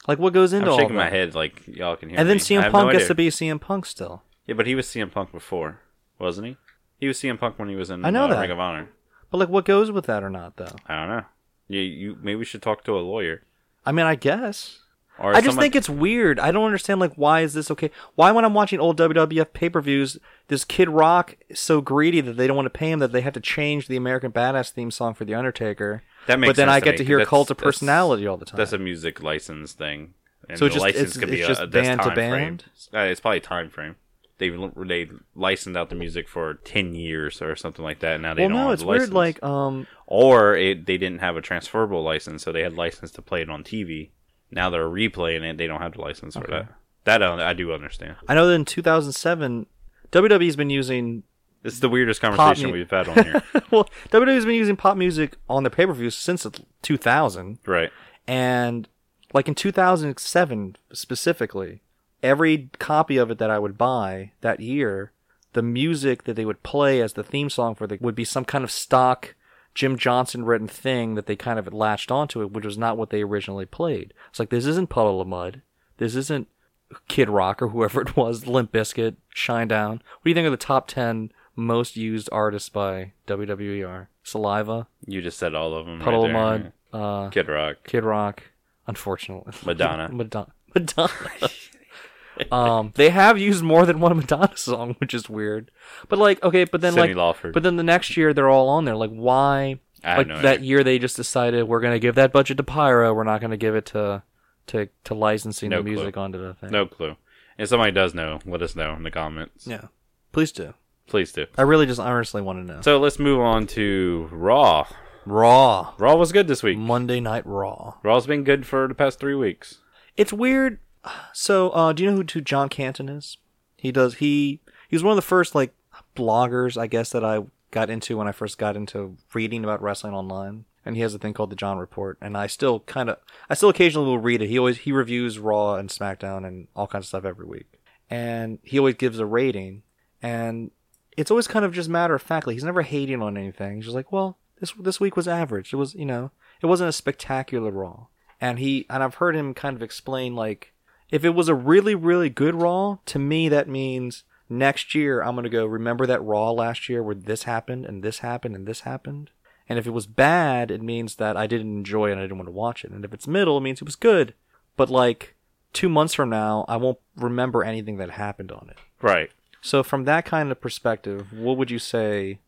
Like what goes into all that? I'm all shaking my head like y'all can hear me. And then me. I CM have Punk no gets idea. to be CM Punk still. Yeah, but he was CM Punk before, wasn't he? He was CM Punk when he was in I know uh, that. Ring of Honor. But like what goes with that or not though? I don't know. You, you maybe we should talk to a lawyer. I mean, I guess. Or I just someone- think it's weird. I don't understand like why is this okay? Why when I'm watching old WWF pay-per-views, this Kid Rock is so greedy that they don't want to pay him that they have to change the American Badass theme song for the Undertaker. That makes but then I to get me, to hear 'cause Cult of that's- Personality all the time. That's a music license thing. And So the just- license it's- could be it's a, just a band to frame. band? Uh, it's probably a time frame. They they licensed out the music for ten years or something like that. Now they well, don't Well, no, it's weird. license. Like, um, or it, they didn't have a transferable license, so they had license to play it on TV. Now they're replaying it; they don't have the license for that. That I, I do understand. I know that in 2007, WWE's been using This is the weirdest conversation mu- we've had on here. [LAUGHS] well, WWE's been using pop music on their pay-per-views since 2000. right? And like in 2007 specifically, every copy of it that I would buy that year, the music that they would play as the theme song for the would be some kind of stock Jim Johnston written thing that they kind of latched onto it, which was not what they originally played. It's like this isn't Puddle of Mudd. This isn't Kid Rock or whoever it was, Limp Bizkit, Shinedown. What do you think of the top 10 most used artists by WWE are? Saliva, You just said all of them. Puddle right. Mud, uh, Kid Rock, Kid Rock, unfortunately. Madonna. [LAUGHS] Madonna. Madonna. [LAUGHS] [LAUGHS] um, they have used more than one Madonna song, [LAUGHS] which is weird. But like, okay, but then like, Lauper. but then the next year they're all on there. Like, why? I Like no that idea. year they just decided we're gonna give that budget to Pyro. We're not gonna give it to to to licensing No the clue. music onto the thing. No clue. If somebody does know, let us know in the comments. Yeah. Please do. Please do. I really just honestly want to know. So let's move on to Raw. Raw. Raw was good this week. Monday Night Raw. Raw's been good for the past three weeks. It's weird. So, uh, do you know who, who John Canton is? He does. He he was one of the first like bloggers, I guess, that I got into when I first got into reading about wrestling online. And he has a thing called the John Report, and I still kind of, I still occasionally will read it. He always he reviews Raw and SmackDown and all kinds of stuff every week, and he always gives a rating, and it's always kind of just matter of factly. He's never hating on anything. He's just like, well, this this week was average. It was, you know, it wasn't a spectacular Raw. And he and I've heard him kind of explain like, if it was a really really good Raw, to me that means next year I'm gonna go remember that Raw last year where this happened and this happened and this happened. And if it was bad, it means that I didn't enjoy it and I didn't want to watch it. And if it's middle, it means it was good. But like two months from now, I won't remember anything that happened on it. Right. So from that kind of perspective, what would you say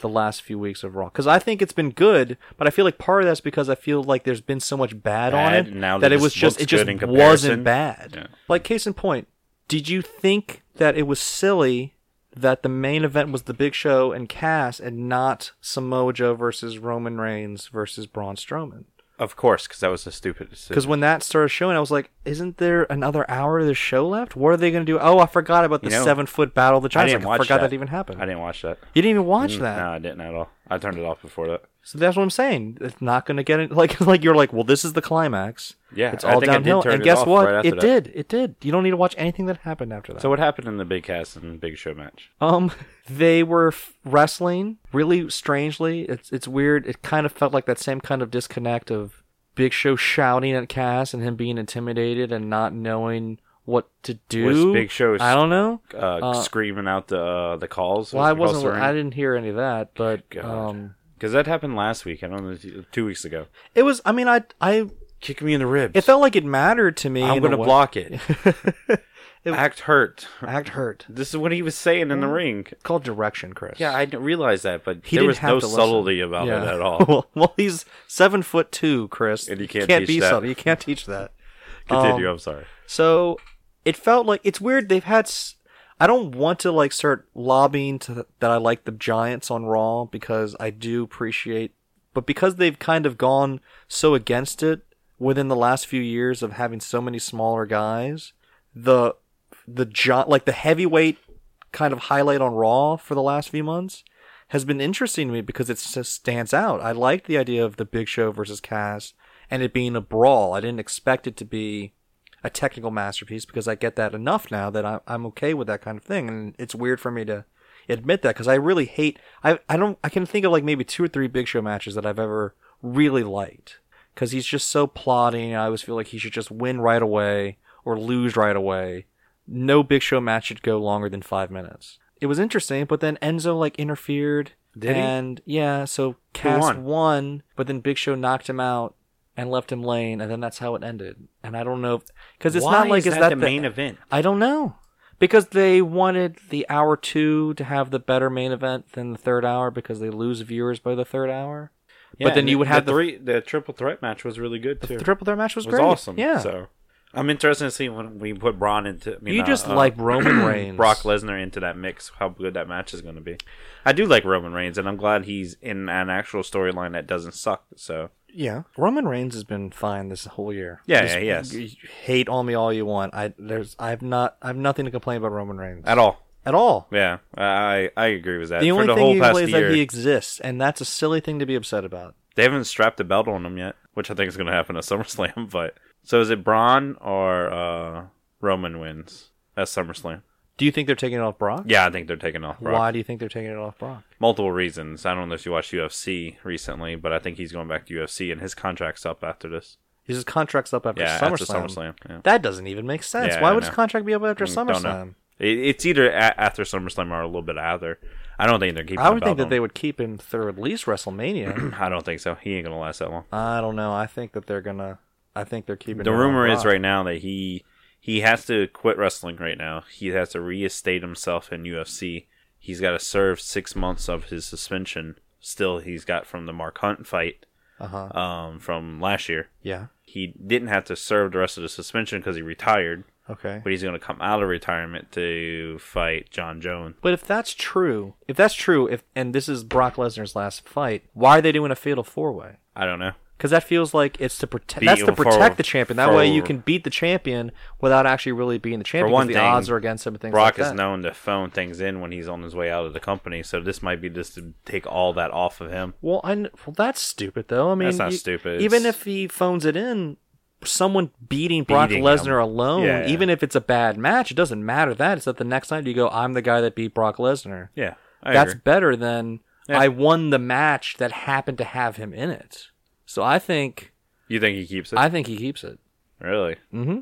the last few weeks of Raw? Because I think it's been good, but I feel like part of that's because I feel like there's been so much bad, on it now that that it was just looks it just good in wasn't bad. Yeah. Like case in point, did you think that it was silly that the main event was the Big Show and Cass and not Samoa Joe versus Roman Reigns versus Braun Strowman? Of course, because that was a stupid decision. Because when that started showing, I was like, "Isn't there another hour of the show left? What are they going to do?" Oh, I forgot about the You know, seven foot battle of the I didn't watch forgot that. that. even happened. I didn't watch that. You didn't even watch Mm, that. No, I didn't at all. I turned it off before that. So that's what I'm saying. It's not going to get it. Like, [LAUGHS] like you're like, well, this is the climax. Yeah, it's I all think I did downhill. turn And it guess off what? right after it that. did. It did. You don't need to watch anything that happened after that. So what happened in the Big Cass and Big Show match? Um, they were f- wrestling really strangely. It's it's weird. It kind of felt like that same kind of disconnect of Big Show shouting at Cass and him being intimidated and not knowing what to do. Was Big Show I don't know. uh, Uh, screaming out the uh, the calls? Well, I wasn't. I didn't hear any of that, but God. um, because that happened last week. I don't know, two weeks ago. it was. I mean, I I Kick me in the ribs. it felt like it mattered to me. I'm in a gonna way. block it. [LAUGHS] It- Act hurt. Act hurt. This is what he was saying in the ring. It's called direction, Chris. Yeah, I didn't realize that, but He there didn't was have no to listen. subtlety about it at all. [LAUGHS] well, well, he's seven foot two, Chris. And you can't can't teach be that. subtle. You can't teach that. [LAUGHS] Continue. Um, I'm sorry. So it felt like it's weird. They've had. S- I don't want to like start lobbying to that I like the Giants on Raw because I do appreciate, but because they've kind of gone so against it within the last few years of having so many smaller guys, the the gi- like the heavyweight kind of highlight on Raw for the last few months has been interesting to me because it just stands out. I like the idea of the Big Show versus Cass and it being a brawl. I didn't expect it to be a technical masterpiece because I get that enough now that I, I'm okay with that kind of thing. And it's weird for me to admit that because I really hate. I I don't. I can think of like maybe two or three Big Show matches that I've ever really liked because he's just so plotting. I always feel like he should just win right away or lose right away. No Big Show match should go longer than five minutes. It was interesting, but then Enzo like interfered. Did he? and yeah, so Cass won? won, but then Big Show knocked him out and left him laying, and then that's how it ended. And I don't know because it's Why not like is is that the main event? I don't know because they wanted the hour two to have the better main event than the third hour because they lose viewers by the third hour. but then you would the have the, three. The triple threat match was really good too. the triple threat match was, was great. awesome. Yeah, So I'm interested to see when we put Braun into. I mean, you just uh, like Roman [CLEARS THROAT] Reigns, Brock Lesnar into that mix. How good that match is going to be. I do like Roman Reigns, and I'm glad he's in an actual storyline that doesn't suck. So Yeah, Roman Reigns has been fine this whole year. Yeah, Just- yeah, yes. Hate on me all you want. I there's I've not I've nothing to complain about Roman Reigns at all, at all. yeah, I I agree with that. The For only the thing whole he past plays year, that he exists, and that's a silly thing to be upset about. they haven't strapped the belt on him yet, which I think is going to happen at [LAUGHS] SummerSlam. But so is it Braun or uh, Roman wins at SummerSlam? Do you think they're taking it off Brock? Yeah, I think they're taking it off. Brock. Why do you think they're taking it off Brock? Multiple reasons. I don't know if you watched UFC recently, but I think he's going back to UFC, and his contract's up after this. His contract's up after Yeah, SummerSlam. after SummerSlam. Yeah. That doesn't even make sense. Yeah, Why would his contract be up after Mm. SummerSlam? It's either a- after SummerSlam or a little bit after. I don't think they're keeping. I would think that on they would keep him through at least WrestleMania. [CLEARS THROAT] I don't think so. He ain't gonna last that long. I don't know. I think that they're gonna. I think they're keeping. The rumor is right now that he he has to quit wrestling right now. He has to reinstate himself in UFC. He's got to serve six months of his suspension. Still, he's got from the Mark Hunt fight Uh-huh. um, from last year. Yeah. He didn't have to serve the rest of the suspension because he retired, Okay. but he's going to come out of retirement to fight Jon Jones. But if that's true, if that's true, if and this is Brock Lesnar's last fight, why are they doing a fatal four way? I don't know. Because that feels like it's to protect. That's to for- protect the champion. That way, you can beat the champion without actually really being the champion. 'cause one the thing, odds are against him and things Brock like is known to phone things in when he's on his way out of the company, so this might be just to take all that off of him. Well, I well that's stupid though. I mean, That's not you- stupid. Even if he phones it in, someone beating Brock Lesnar alone, Yeah, yeah. even if it's a bad match, it doesn't matter. That it's that the next night you go, I'm the guy that beat Brock Lesnar. Yeah, I that's agree. better than Yeah. I won the match that happened to have him in it. So I think You think he keeps it? I think he keeps it. really? Mm-hmm.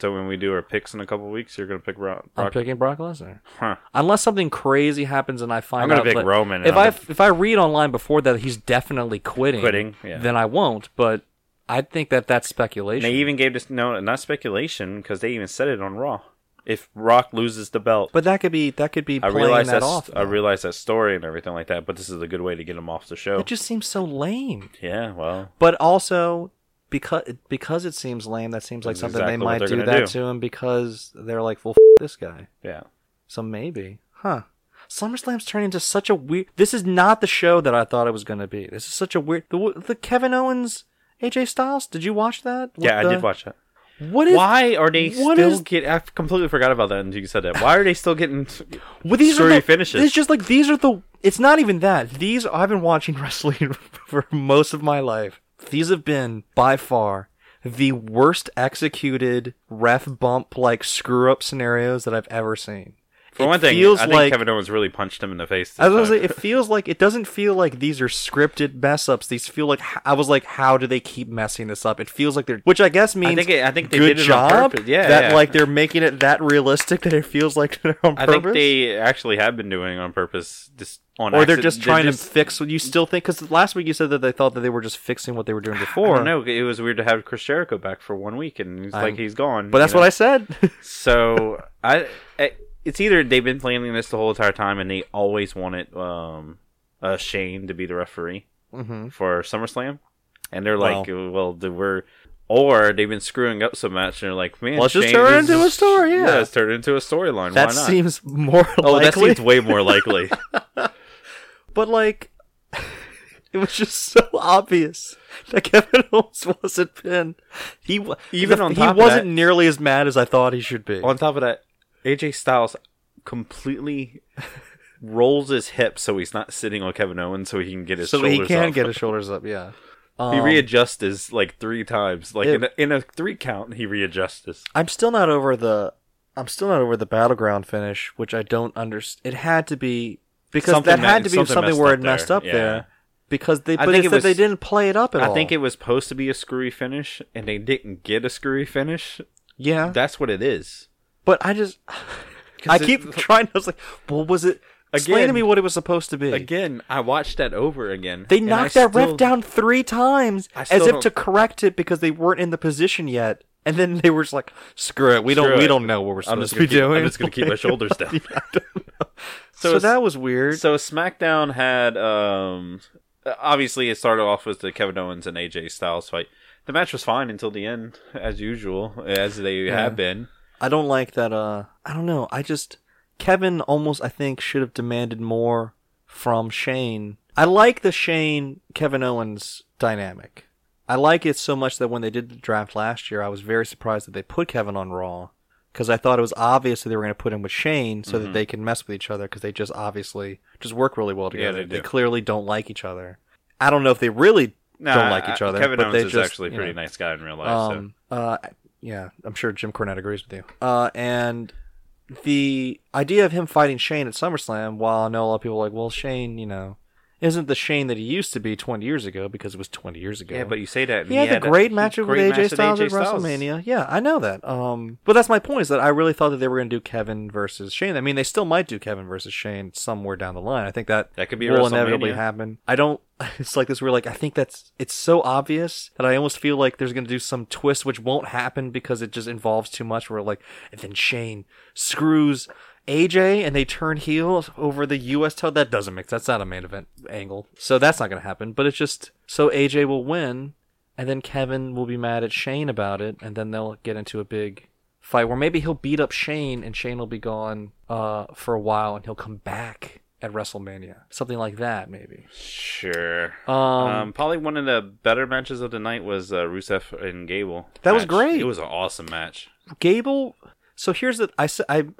So when we do our picks in a couple weeks, you're gonna pick Brock? I'm Brock? picking Brock Lesnar. Huh. Unless something crazy happens and I find I'm gonna out pick Roman, and If I if I read online before that he's definitely quitting, Quitting, yeah. then I won't. But I think that that's And speculation. they even gave this no, not speculation, because they even said it on Raw. If Rock loses the belt, but that could be that could be I playing realize that off. I though. realize that story and everything like that, but this is a good way to get him off the show. It just seems so lame. yeah, well, But also because because it seems lame, that seems like That's something exactly they might they're do gonna that do. to him because they're like, well, f- this guy. yeah. So maybe, huh? SummerSlam's turning into such a weird. This is not the show that I thought it was going to be. This is such a weird. The the Kevin Owens, AJ Styles. Did you watch that? With Yeah, I the- did watch that. What is Why are they what still is- get? I completely forgot about that until you said that. Why are they still getting [LAUGHS] Well, these are the, finishes? It's just like these are the. It's not even that. These I've been watching [LAUGHS] wrestling [LAUGHS] for most of my life. These have been by far the worst executed ref bump like screw up scenarios that I've ever seen. For It one thing, feels I think like- Kevin Owens really punched him in the face. I was say, it feels like it doesn't feel like these are scripted mess ups. These feel like I was like, how do they keep messing this up? It feels like they're, which I guess means think it- I think they good did it job. Yeah, that yeah. like they're making it that realistic that it feels like they're on I purpose. think they actually have been doing it on purpose, just on. or they're just trying just- to fix what you still think. Because last week you said that they thought that they were just fixing what they were doing before. know. It was weird to have Chris Jericho back for one week, and he's I'm- like he's gone. But that's what I said. So [LAUGHS] I, I, it's either they've been planning this the whole entire time, and they always wanted um, uh, Shane to be the referee mm-hmm. for SummerSlam, and they're like, Well- well, the, we're. Or they've been screwing up so much, and they're like, "Man, Let's just turn it is- into a story, yeah. let's turn it into a storyline. That Why not?" seems more oh, that seems way more likely. [LAUGHS] But like, [LAUGHS] it was just so obvious that Kevin Owens wasn't pinned. He Even the- on he of wasn't that- nearly as mad as I thought he should be. On top of that, AJ Styles completely [LAUGHS] rolls his hips so he's not sitting on Kevin Owens, so he can get his so shoulders he can up. get his [LAUGHS] shoulders up. Yeah. He Um, readjusts his like three times, like It- in, a, in a three count. He readjusts. his- I'm still not over the. I'm still not over the battleground finish, which I don't understand. It had to be because Something that had to be something something, where it messed there. up Yeah. there. Because they, I but it was- they didn't play it up at I all. I think it was supposed to be a screwy finish, and they didn't get a screwy finish. yeah, That's what it is. But I just, [LAUGHS] I it- keep trying. I was like, what was it? Explain to me what it was supposed to be. Again, I watched that over again. They knocked that still- ref down three times as if don't- to correct it because they weren't in the position yet. And then they were just like, "Screw it, we Screw don't, we don't know what we're supposed to be keep, doing." I'm just gonna keep my [LAUGHS] shoulders down. so it's- that was weird. So SmackDown had um obviously it started off with the Kevin Owens and AJ Styles fight. The match was fine until the end, as usual, as they have been. I don't like that. Uh, I don't know. I just Kevin almost I think should have demanded more from Shane. I like the Shane Kevin Owens dynamic. I like it so much that when they did the draft last year, I was very surprised that they put Kevin on Raw because I thought it was obvious that they were going to put him with Shane so that they can mess with each other because they just obviously just work really well together. Yeah, they do. clearly don't like each other. I don't know if they really Nah, don't like each I- other. Kevin but Owens they is just, actually a you pretty know. nice guy in real life. Um, uh, yeah, I'm sure Jim Cornette agrees with you. Uh, and the idea of him fighting Shane at SummerSlam, while I know a lot of people are like, well, Shane, you know, isn't the Shane that he used to be 20 years ago because it was 20 years ago. yeah, but you say that and he had, a great match with great AJ match Styles at. WrestleMania. Yeah, I know that. Um, but that's my point is that I really thought that they were going to do Kevin versus Shane. I mean, they still might do Kevin versus Shane somewhere down the line. I think that That could be will inevitably happen. I don't. [LAUGHS] It's like this. We're like, I think that's it's so obvious that I almost feel like there's to do some twist which won't happen because it just involves too much. Where like, and then Shane screws. AJ and they turn heel over the U.S. title. That doesn't make that's not a main event angle, so that's not to happen. But it's just so AJ will win, and then Kevin will be mad at Shane about it, and then they'll get into a big fight where maybe he'll beat up Shane, and Shane will be gone uh, for a while, and he'll come back at WrestleMania, something like that, maybe. Sure. Um, Um, probably one of the better matches of the night was uh, Rusev and Gable. That was great. It was an awesome match. Gable. So here's the i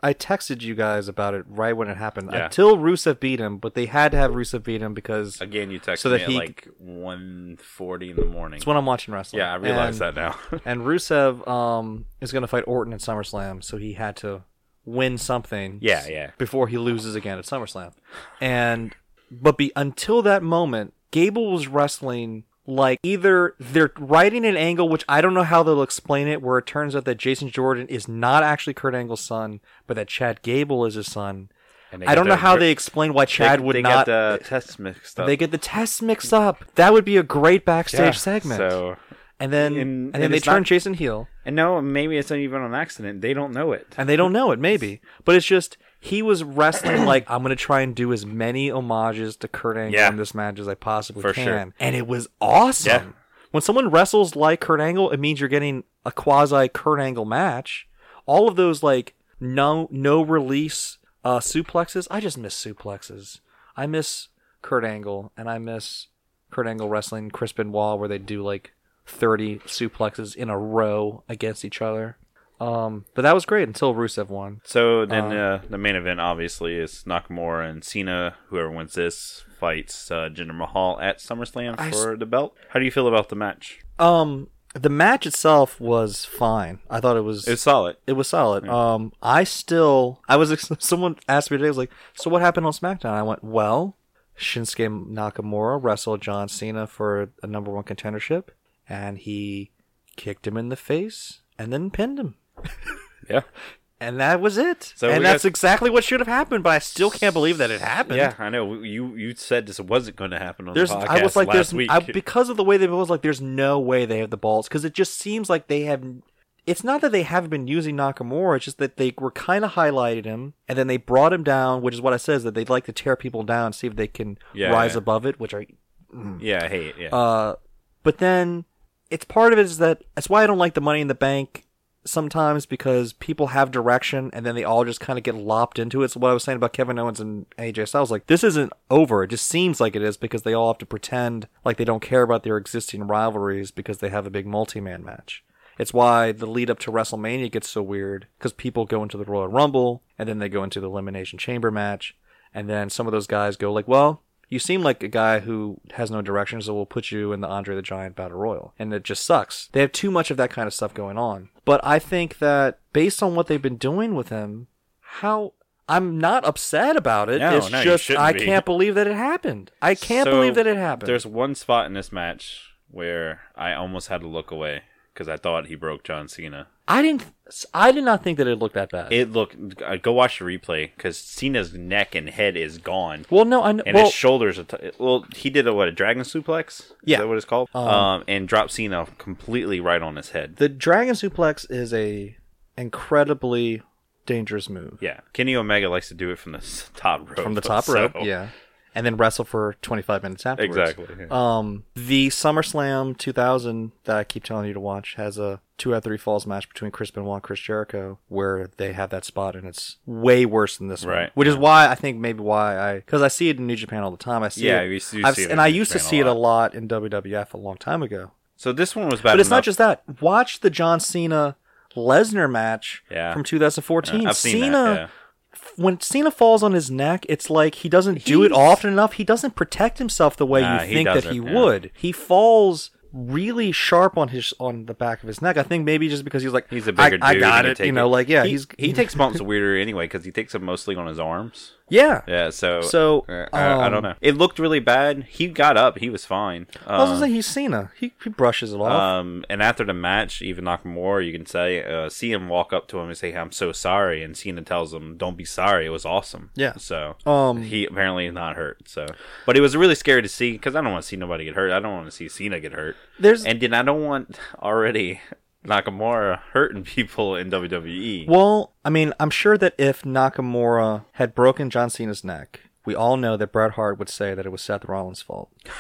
i texted you guys about it right when it happened. Yeah. Until Rusev beat him, but they had to have Rusev beat him because Again, you texted So that me at he- like 1.40 in the morning. it's when I'm watching wrestling. yeah, I realize And- that now. [LAUGHS] And Rusev um is going to fight Orton at SummerSlam, so he had to win something. Yeah, yeah. Before he loses again at SummerSlam, and but be until that moment, Gable was wrestling like either they're writing an angle, which I don't know how they'll explain it, where it turns out that Jason Jordan is not actually Kurt Angle's son, but that Chad Gable is his son. I don't know how they explain why Chad they, would they not. get the tests mixed up. they get the tests mixed up. That would be a great backstage Yeah, segment. So, and then and- and, then they turn not- Jason heel. and no, maybe it's not even an accident. They don't know it. and they don't know it maybe but it's just he was wrestling like i'm gonna try and do as many homages to kurt angle Yeah. in this match as i possibly For can sure. and it was awesome Yeah. when someone wrestles like kurt angle it means you're getting a quasi kurt angle match all of those like no no release uh suplexes i just miss suplexes i miss kurt angle and i miss kurt angle wrestling chris benoit where they do like 30 suplexes in a row against each other. Um, but that was great until Rusev won. So then uh, the main event obviously is Nakamura and Cena. Whoever wins this fights uh, Jinder Mahal at SummerSlam I for the belt. How do you feel about the match? Um, the match itself was fine. I thought it was It's solid. it was solid. Um, I still I was [LAUGHS] someone asked me today. I was like, so what happened on SmackDown? I went, well, Shinsuke Nakamura wrestled John Cena for a number one contendership, and he kicked him in the face and then pinned him. [LAUGHS] Yeah. And that was it. So and that's got- exactly what should have happened, but I still can't believe that it happened. Yeah, I know. You you said this wasn't going to happen on There's, the podcast I was like, last there's, week. I, because of the way they was like, there's no way they have the balls because it just seems like they have. It's not that they haven't been using Nakamura; it's just that they were kind of highlighted him, and then they brought him down, which is what I said is that they'd like to tear people down, see if they can Yeah, rise yeah. above it, which I. yeah, I hate. Yeah, Uh, but then it's part of it is that that's why I don't like the Money in the Bank sometimes because people have direction and then they all just kind of get lopped into it. So what I was saying about Kevin Owens and AJ Styles, like this isn't over. It just seems like it is because they all have to pretend like they don't care about their existing rivalries because they have a big multi-man match. It's why the lead up to WrestleMania gets so weird because people go into the Royal Rumble and then they go into the Elimination Chamber match, and then some of those guys go like, "Well, you seem like a guy who has no direction, so we'll put you in the Andre the Giant Battle Royal," and it just sucks. They have too much of that kind of stuff going on. But I think that based on what they've been doing with him, how I'm not upset about it. No, it's no, just I be. can't believe that it happened. I can't So, believe that it happened. There's one spot in this match where I almost had to look away because I thought he broke John Cena. I didn't. I did not think that it looked that bad. It looked. uh, Go watch the replay because Cena's neck and head is gone. well, no, I know. And Well, his shoulders are. T- well, he did a what? A dragon suplex? Yeah. Is that what it's called? Um, and dropped Cena completely right on his head. the Dragon Suplex is a incredibly dangerous move. yeah. Kenny Omega likes to do it from the top rope. from the top [LAUGHS] so- rope, yeah, and then wrestle for 25 minutes afterwards. Exactly. yeah. Um, the SummerSlam 2000 that I keep telling you to watch has a two out of three falls match between Chris Benoit and Chris Jericho, where they have that spot, and it's way worse than this one. Right. Which is why I think maybe why I because I see it in New Japan all the time. I see Yeah, it, we used to I've- see it and I used to see it a lot. in WWF a long time ago. So this one was bad. But it's not just that. Watch the John Cena Lesnar match Yeah. from 2014. I've seen Cena that. When Cena falls on his neck, it's like he doesn't do it often enough. He doesn't protect himself the way Nah, you he think that he yeah. would. He falls really sharp on his on the back of his neck. I think maybe just because he's like, He's a bigger I, dude. I got it. You know, like yeah, he, he's he takes bumps weirder anyway because he takes them mostly on his arms. Yeah. Yeah, so So, uh, I, I um, don't know. It looked really bad. He got up. He was fine. I was Um, gonna say he's Cena. He he brushes it off. Um, and after the match, even Nakamura, you can say, uh, see him walk up to him and say, "I'm so sorry," and Cena tells him, "Don't be sorry. It was awesome." Yeah. So, Um, he apparently is not hurt. So, but it was really scary to see because I don't want to see nobody get hurt. I don't want to see Cena get hurt. There's And then I don't want already Nakamura hurting [LAUGHS] people in. WWE. Well, I mean, I'm sure that if Nakamura had broken John Cena's neck, we all know that Bret Hart would say that it was Seth Rollins' fault. [LAUGHS]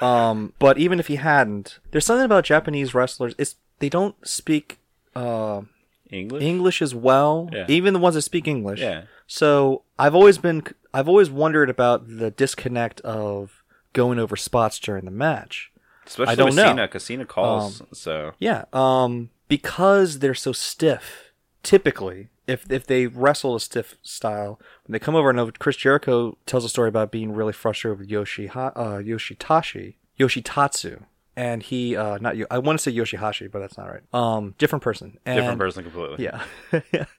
Um, but even if he hadn't, there's something about Japanese wrestlers. It's they don't speak uh, English. English as well. Yeah. Even the ones that speak English. Yeah. So I've always been, I've always wondered about the disconnect of going over spots during the match. Especially I don't with know. Cena, because Cena calls. so Yeah, um, because they're so stiff. Typically, if if they wrestle a stiff style, when they come over, and Chris Jericho tells a story about being really frustrated with Yoshi uh, Yoshitashi Yoshitatsu, and he uh, not you I want to say Yoshihashi, but that's not right. Um, different person. And, different person completely. Yeah. [LAUGHS]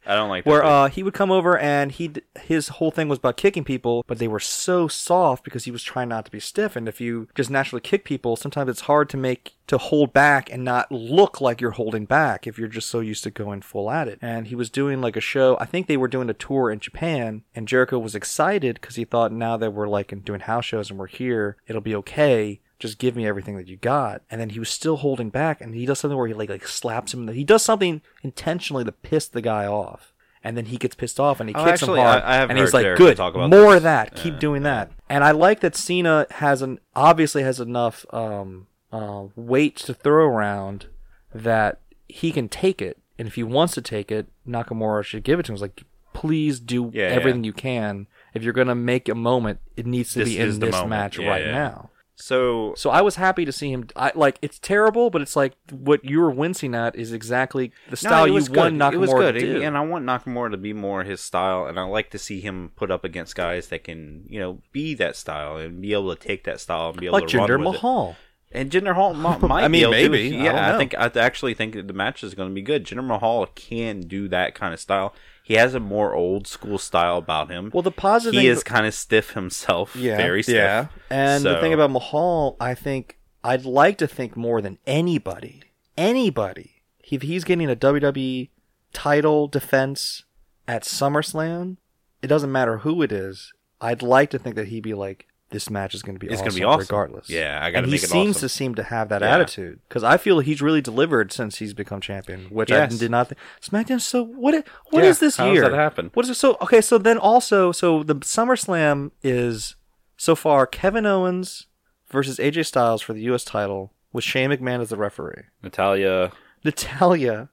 I don't like [LAUGHS] that. Where uh, he would come over and he his whole thing was about kicking people, but they were so soft because he was trying not to be stiff. And if you just naturally kick people, sometimes it's hard to make to hold back and not look like you're holding back if you're just so used to going full at it. And he was doing like a show. I think they were doing a tour in Japan, and Jericho was excited because he thought now that we're like doing house shows and we're here, it'll be okay just give me everything that you got. And then he was still holding back, and he does something where he like like slaps him. He does something intentionally to piss the guy off, and then he gets pissed off and he Oh, kicks actually, him hard. I- I have and he's like, "Good, more this. of that. Keep doing that." And I like that Cena has an obviously has enough um, uh, weight to throw around that he can take it, and if he wants to take it, Nakamura should give it to him. It's like, please do Yeah, everything you can. If you're gonna make a moment, it needs to This be in this moment. match Yeah, right yeah. now. So So I was happy to see him. I like it's terrible, but it's like what you were wincing at is exactly the style you want. Nakamura It was good, to do. and I want Nakamura to be more his style, and I like to see him put up against guys that can, you know, be that style and be able to take that style and be able like to run Jinder with it. Mahal. And Jinder Mahal mi- [LAUGHS] might I be mean, able to. maybe. I Yeah, I, know. think I actually think that the match is going to be good. Jinder Mahal can do that kind of style. He has a more old school style about him. Well, the positive he is kind of stiff himself. Yeah, very stiff. Yeah, and the thing about Mahal, I think I'd like to think more than anybody, anybody, if he's getting a WWE title defense at SummerSlam, it doesn't matter who it is. I'd like to think that he'd be like, this match is going to be It's awesome, gonna be awesome. regardless. Yeah, I gotta And make he it seems awesome. to seem to have that Yeah. attitude because I feel he's really delivered since he's become champion, which Yes. I did not think. SmackDown. So what? What is Yeah, this how does year? that happen? What is it? So okay, so then also, so the SummerSlam is so far Kevin Owens versus AJ Styles for the U.S. title with Shane McMahon as the referee. Natalya. Natalya,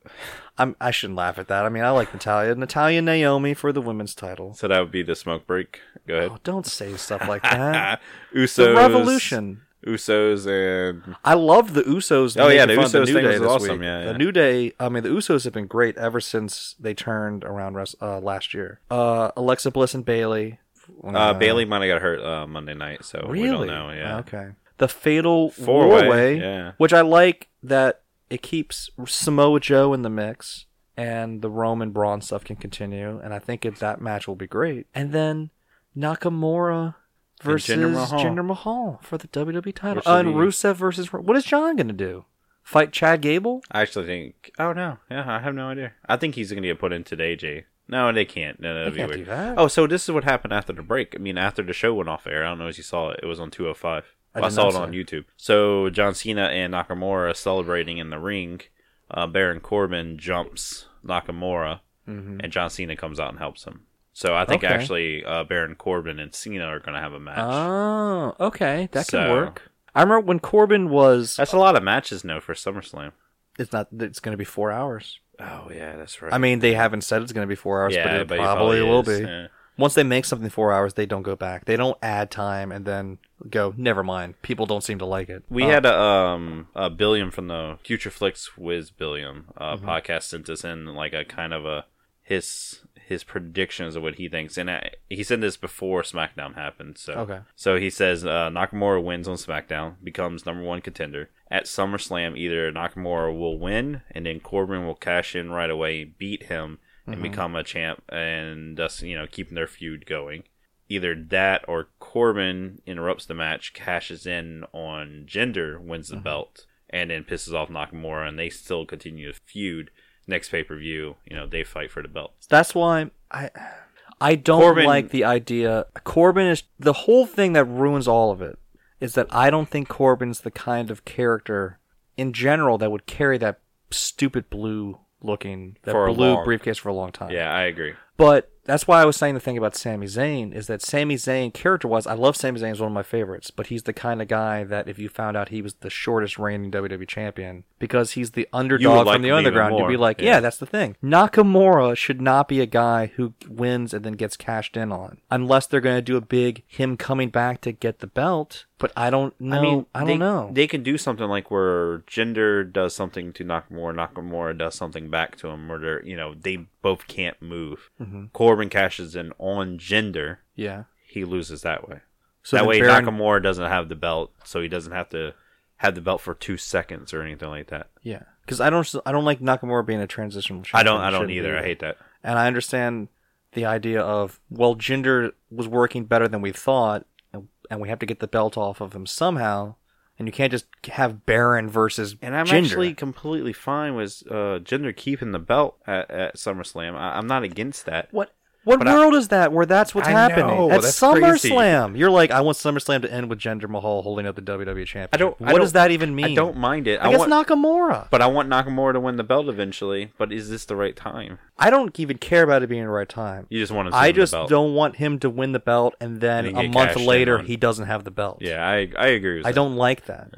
I'm, I shouldn't laugh at that. I mean, I like Natalya. Natalya Naomi for the women's title. So that would be the smoke break. Go ahead. Oh, don't say stuff like that. [LAUGHS] Usos. the Revolution. Usos and I love the Usos. Oh, yeah, the Usos New thing Day this awesome, week. yeah, The. New Day. I mean, the Usos have been great ever since they turned around uh, last year. Uh, Alexa Bliss and Bayley. uh, Bayley might have got hurt uh, Monday night, so Really? we don't know. Yeah. Okay. The Fatal Four-way, Four-Way, yeah. which I like that it keeps Samoa Joe in the mix, and the Roman Braun stuff can continue, and I think it, that match will be great. And then Nakamura versus Jinder Mahal. Jinder Mahal for the WWE title. Which and be- Rusev versus what is John going to do? Fight Chad Gable? I actually think. Oh no, yeah, I have no idea. I think he's going to get put into AJ. No, they can't. No, that'd They be can't weird. do that. Oh, so this is what happened after the break. I mean, after the show went off air. I don't know if you saw it. It was on 205. I I, saw it on it. YouTube. So John Cena and Nakamura celebrating in the ring. Uh, Baron Corbin jumps Nakamura, and John Cena comes out and helps him. So I think Mm-hmm. Okay. actually uh, Baron Corbin and Cena are going to have a match. Oh, okay, that can work. I remember when Corbin was. That's a lot of matches, no, for SummerSlam. It's not. It's going to be four hours. Oh yeah, that's right. I mean, they haven't said it's going to be four hours, but Yeah, it but it probably, probably will be. yeah. Once they make something four hours, they don't go back. They don't add time and then go. Never mind. People don't seem to like it. We Uh, had a um a Billiam from the Future Flicks Wiz Billiam uh, Mm-hmm. podcast sent us in like a kind of a his his predictions of what he thinks, and I, he said this before SmackDown happened. So Okay. so he says uh, Nakamura wins on SmackDown, becomes number one contender at SummerSlam. Either Nakamura will win, and then Corbin will cash in right away, beat him, and Mm-hmm. become a champ, and thus you know keeping their feud going either that or Corbin interrupts the match, cashes in on Jinder, wins the uh-huh. belt, and then pisses off Nakamura, and they still continue to feud. Next pay per view, you know, they fight for the belt. That's why I I don't Corbin- like the idea. Corbin is the whole thing that ruins all of it. Is that I don't think Corbin's the kind of character in general that would carry that stupid blue looking that blue long- briefcase for a long time. Yeah, I agree. But that's why I was saying the thing about Sami Zayn is that Sami Zayn, character wise, I love Sami Zayn is one of my favorites, but he's the kind of guy that if you found out he was the shortest reigning WWE champion, because he's the underdog like from the underground, you'd be like, yeah. Yeah. that's the thing. Nakamura should not be a guy who wins and then gets cashed in on, unless they're going to do a big him coming back to get the belt. But I don't know. I, mean, I don't they, know. They can do something like where Jinder does something to Nakamura, Nakamura does something back to him, or they're, you know, they both can't move. Mm-hmm. Corbin cashes in on Jinder. yeah. he loses that way. So that way, Baron- Nakamura doesn't have the belt, so he doesn't have to have the belt for two seconds or anything like that. Yeah, because I don't. I don't like Nakamura being a transitional. I don't. I don't either. be. I hate that. And I understand the idea of well, Jinder was working better than we thought, and, we have to get the belt off of him somehow. And you can't just have Baron versus And I'm Jinder. actually completely fine with uh, Jinder keeping the belt at, at SummerSlam. I, I'm not against that. what. What But I- world is that where that's what's I happening? know, At. SummerSlam, you're like, I want SummerSlam to end with Jinder Mahal holding up the WWE Championship. I don't. What I don't, does that even mean? I don't mind it. I guess want, Nakamura. but I want Nakamura to win the belt eventually. But is this the right time? I don't even care about it being the right time. You just want to I just don't want him to win the belt and then And a month later he doesn't have the belt. Yeah, I I agree with I that. don't like that.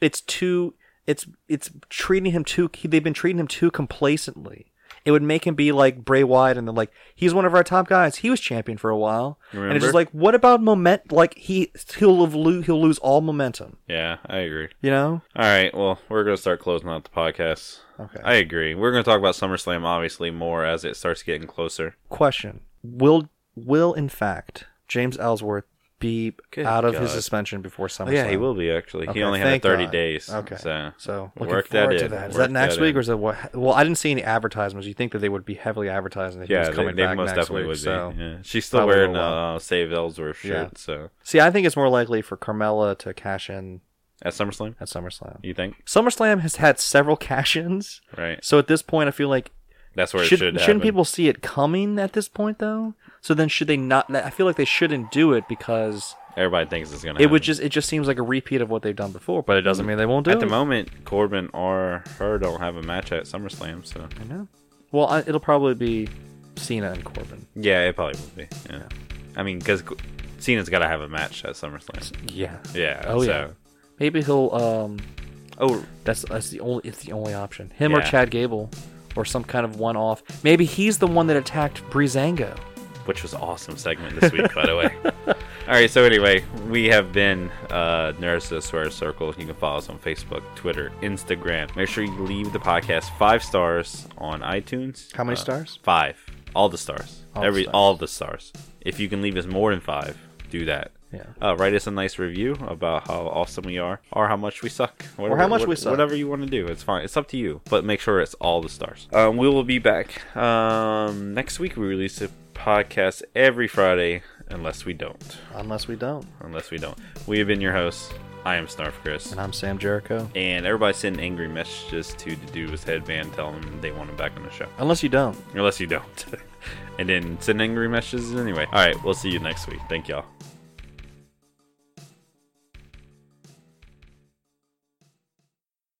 It's too. It's it's treating him too. They've been treating him too complacently. It would make him be like Bray Wyatt, and then like he's one of our top guys. He was champion for a while, and it's just like, what about moment? Like he he'll lo- he'll lose all momentum. Yeah, I agree. You know? All right, well, we're gonna start closing out the podcast. Okay. I agree. We're gonna talk about SummerSlam obviously more as it starts getting closer. Question: Will will in fact James Ellsworth be Good out of his God. suspension before SummerSlam? Oh, yeah, he will be actually. Okay, he only had thank 30 God. days. Okay. So, So looking work forward that to in. that. Is Work that next that week in. or is it what? Well, I didn't see any advertisements. You think that they would be heavily advertising that he Yeah, was they, coming they back most next definitely week? would so be. Yeah. She's still probably wearing a uh, Save Ellsworth shirt. Yeah. So see, I think it's more likely for Carmella to cash in at SummerSlam, at SummerSlam. you think? SummerSlam has had several [LAUGHS] cash-ins, Right. so at this point, I feel like That's where should, it should. shouldn't happen. people see it coming at this point though? So then, should they not? I feel like they shouldn't do it because Everybody thinks it's gonna. it would just it just seems like a repeat of what they've done before. But it doesn't mean they won't do At it. At the moment, Corbin or her don't have a match at SummerSlam, so I know. Well, I, it'll probably be Cena and Corbin. yeah, it probably will be. Yeah. I mean, because Cena's got to have a match at SummerSlam. Yeah. Yeah. Oh so. yeah. Maybe he'll. Um, Oh, that's that's the only it's the only option. Him or Chad Gable, or some kind of one-off. Maybe he's the one that attacked Breezango. which was awesome segment this week, by the way. [LAUGHS] All right, so anyway, we have been uh, Nerds of the Square Circle. You can follow us on Facebook, Twitter, Instagram. Make sure you leave the podcast five stars on iTunes. How many Uh, stars? Five. All the stars. All the Every stars. all the stars. If you can leave us more than five, do that. Yeah. Uh, write us a nice review about how awesome we are, or how much we suck, Whatever- how much what- we suck. Whatever you want to do, it's fine. It's up to you, but make sure it's all the stars. Um, we will be back um, next week. We release a podcast every Friday, unless we don't. Unless we don't. Unless we don't. We have been your hosts. I am Snarf Chris. And I'm Sam Jericho. And everybody send angry messages to the dude with headband, telling them they want him back on the show. Unless you don't. Unless you don't. [LAUGHS] and then send angry messages anyway. All right, we'll see you next week. Thank y'all.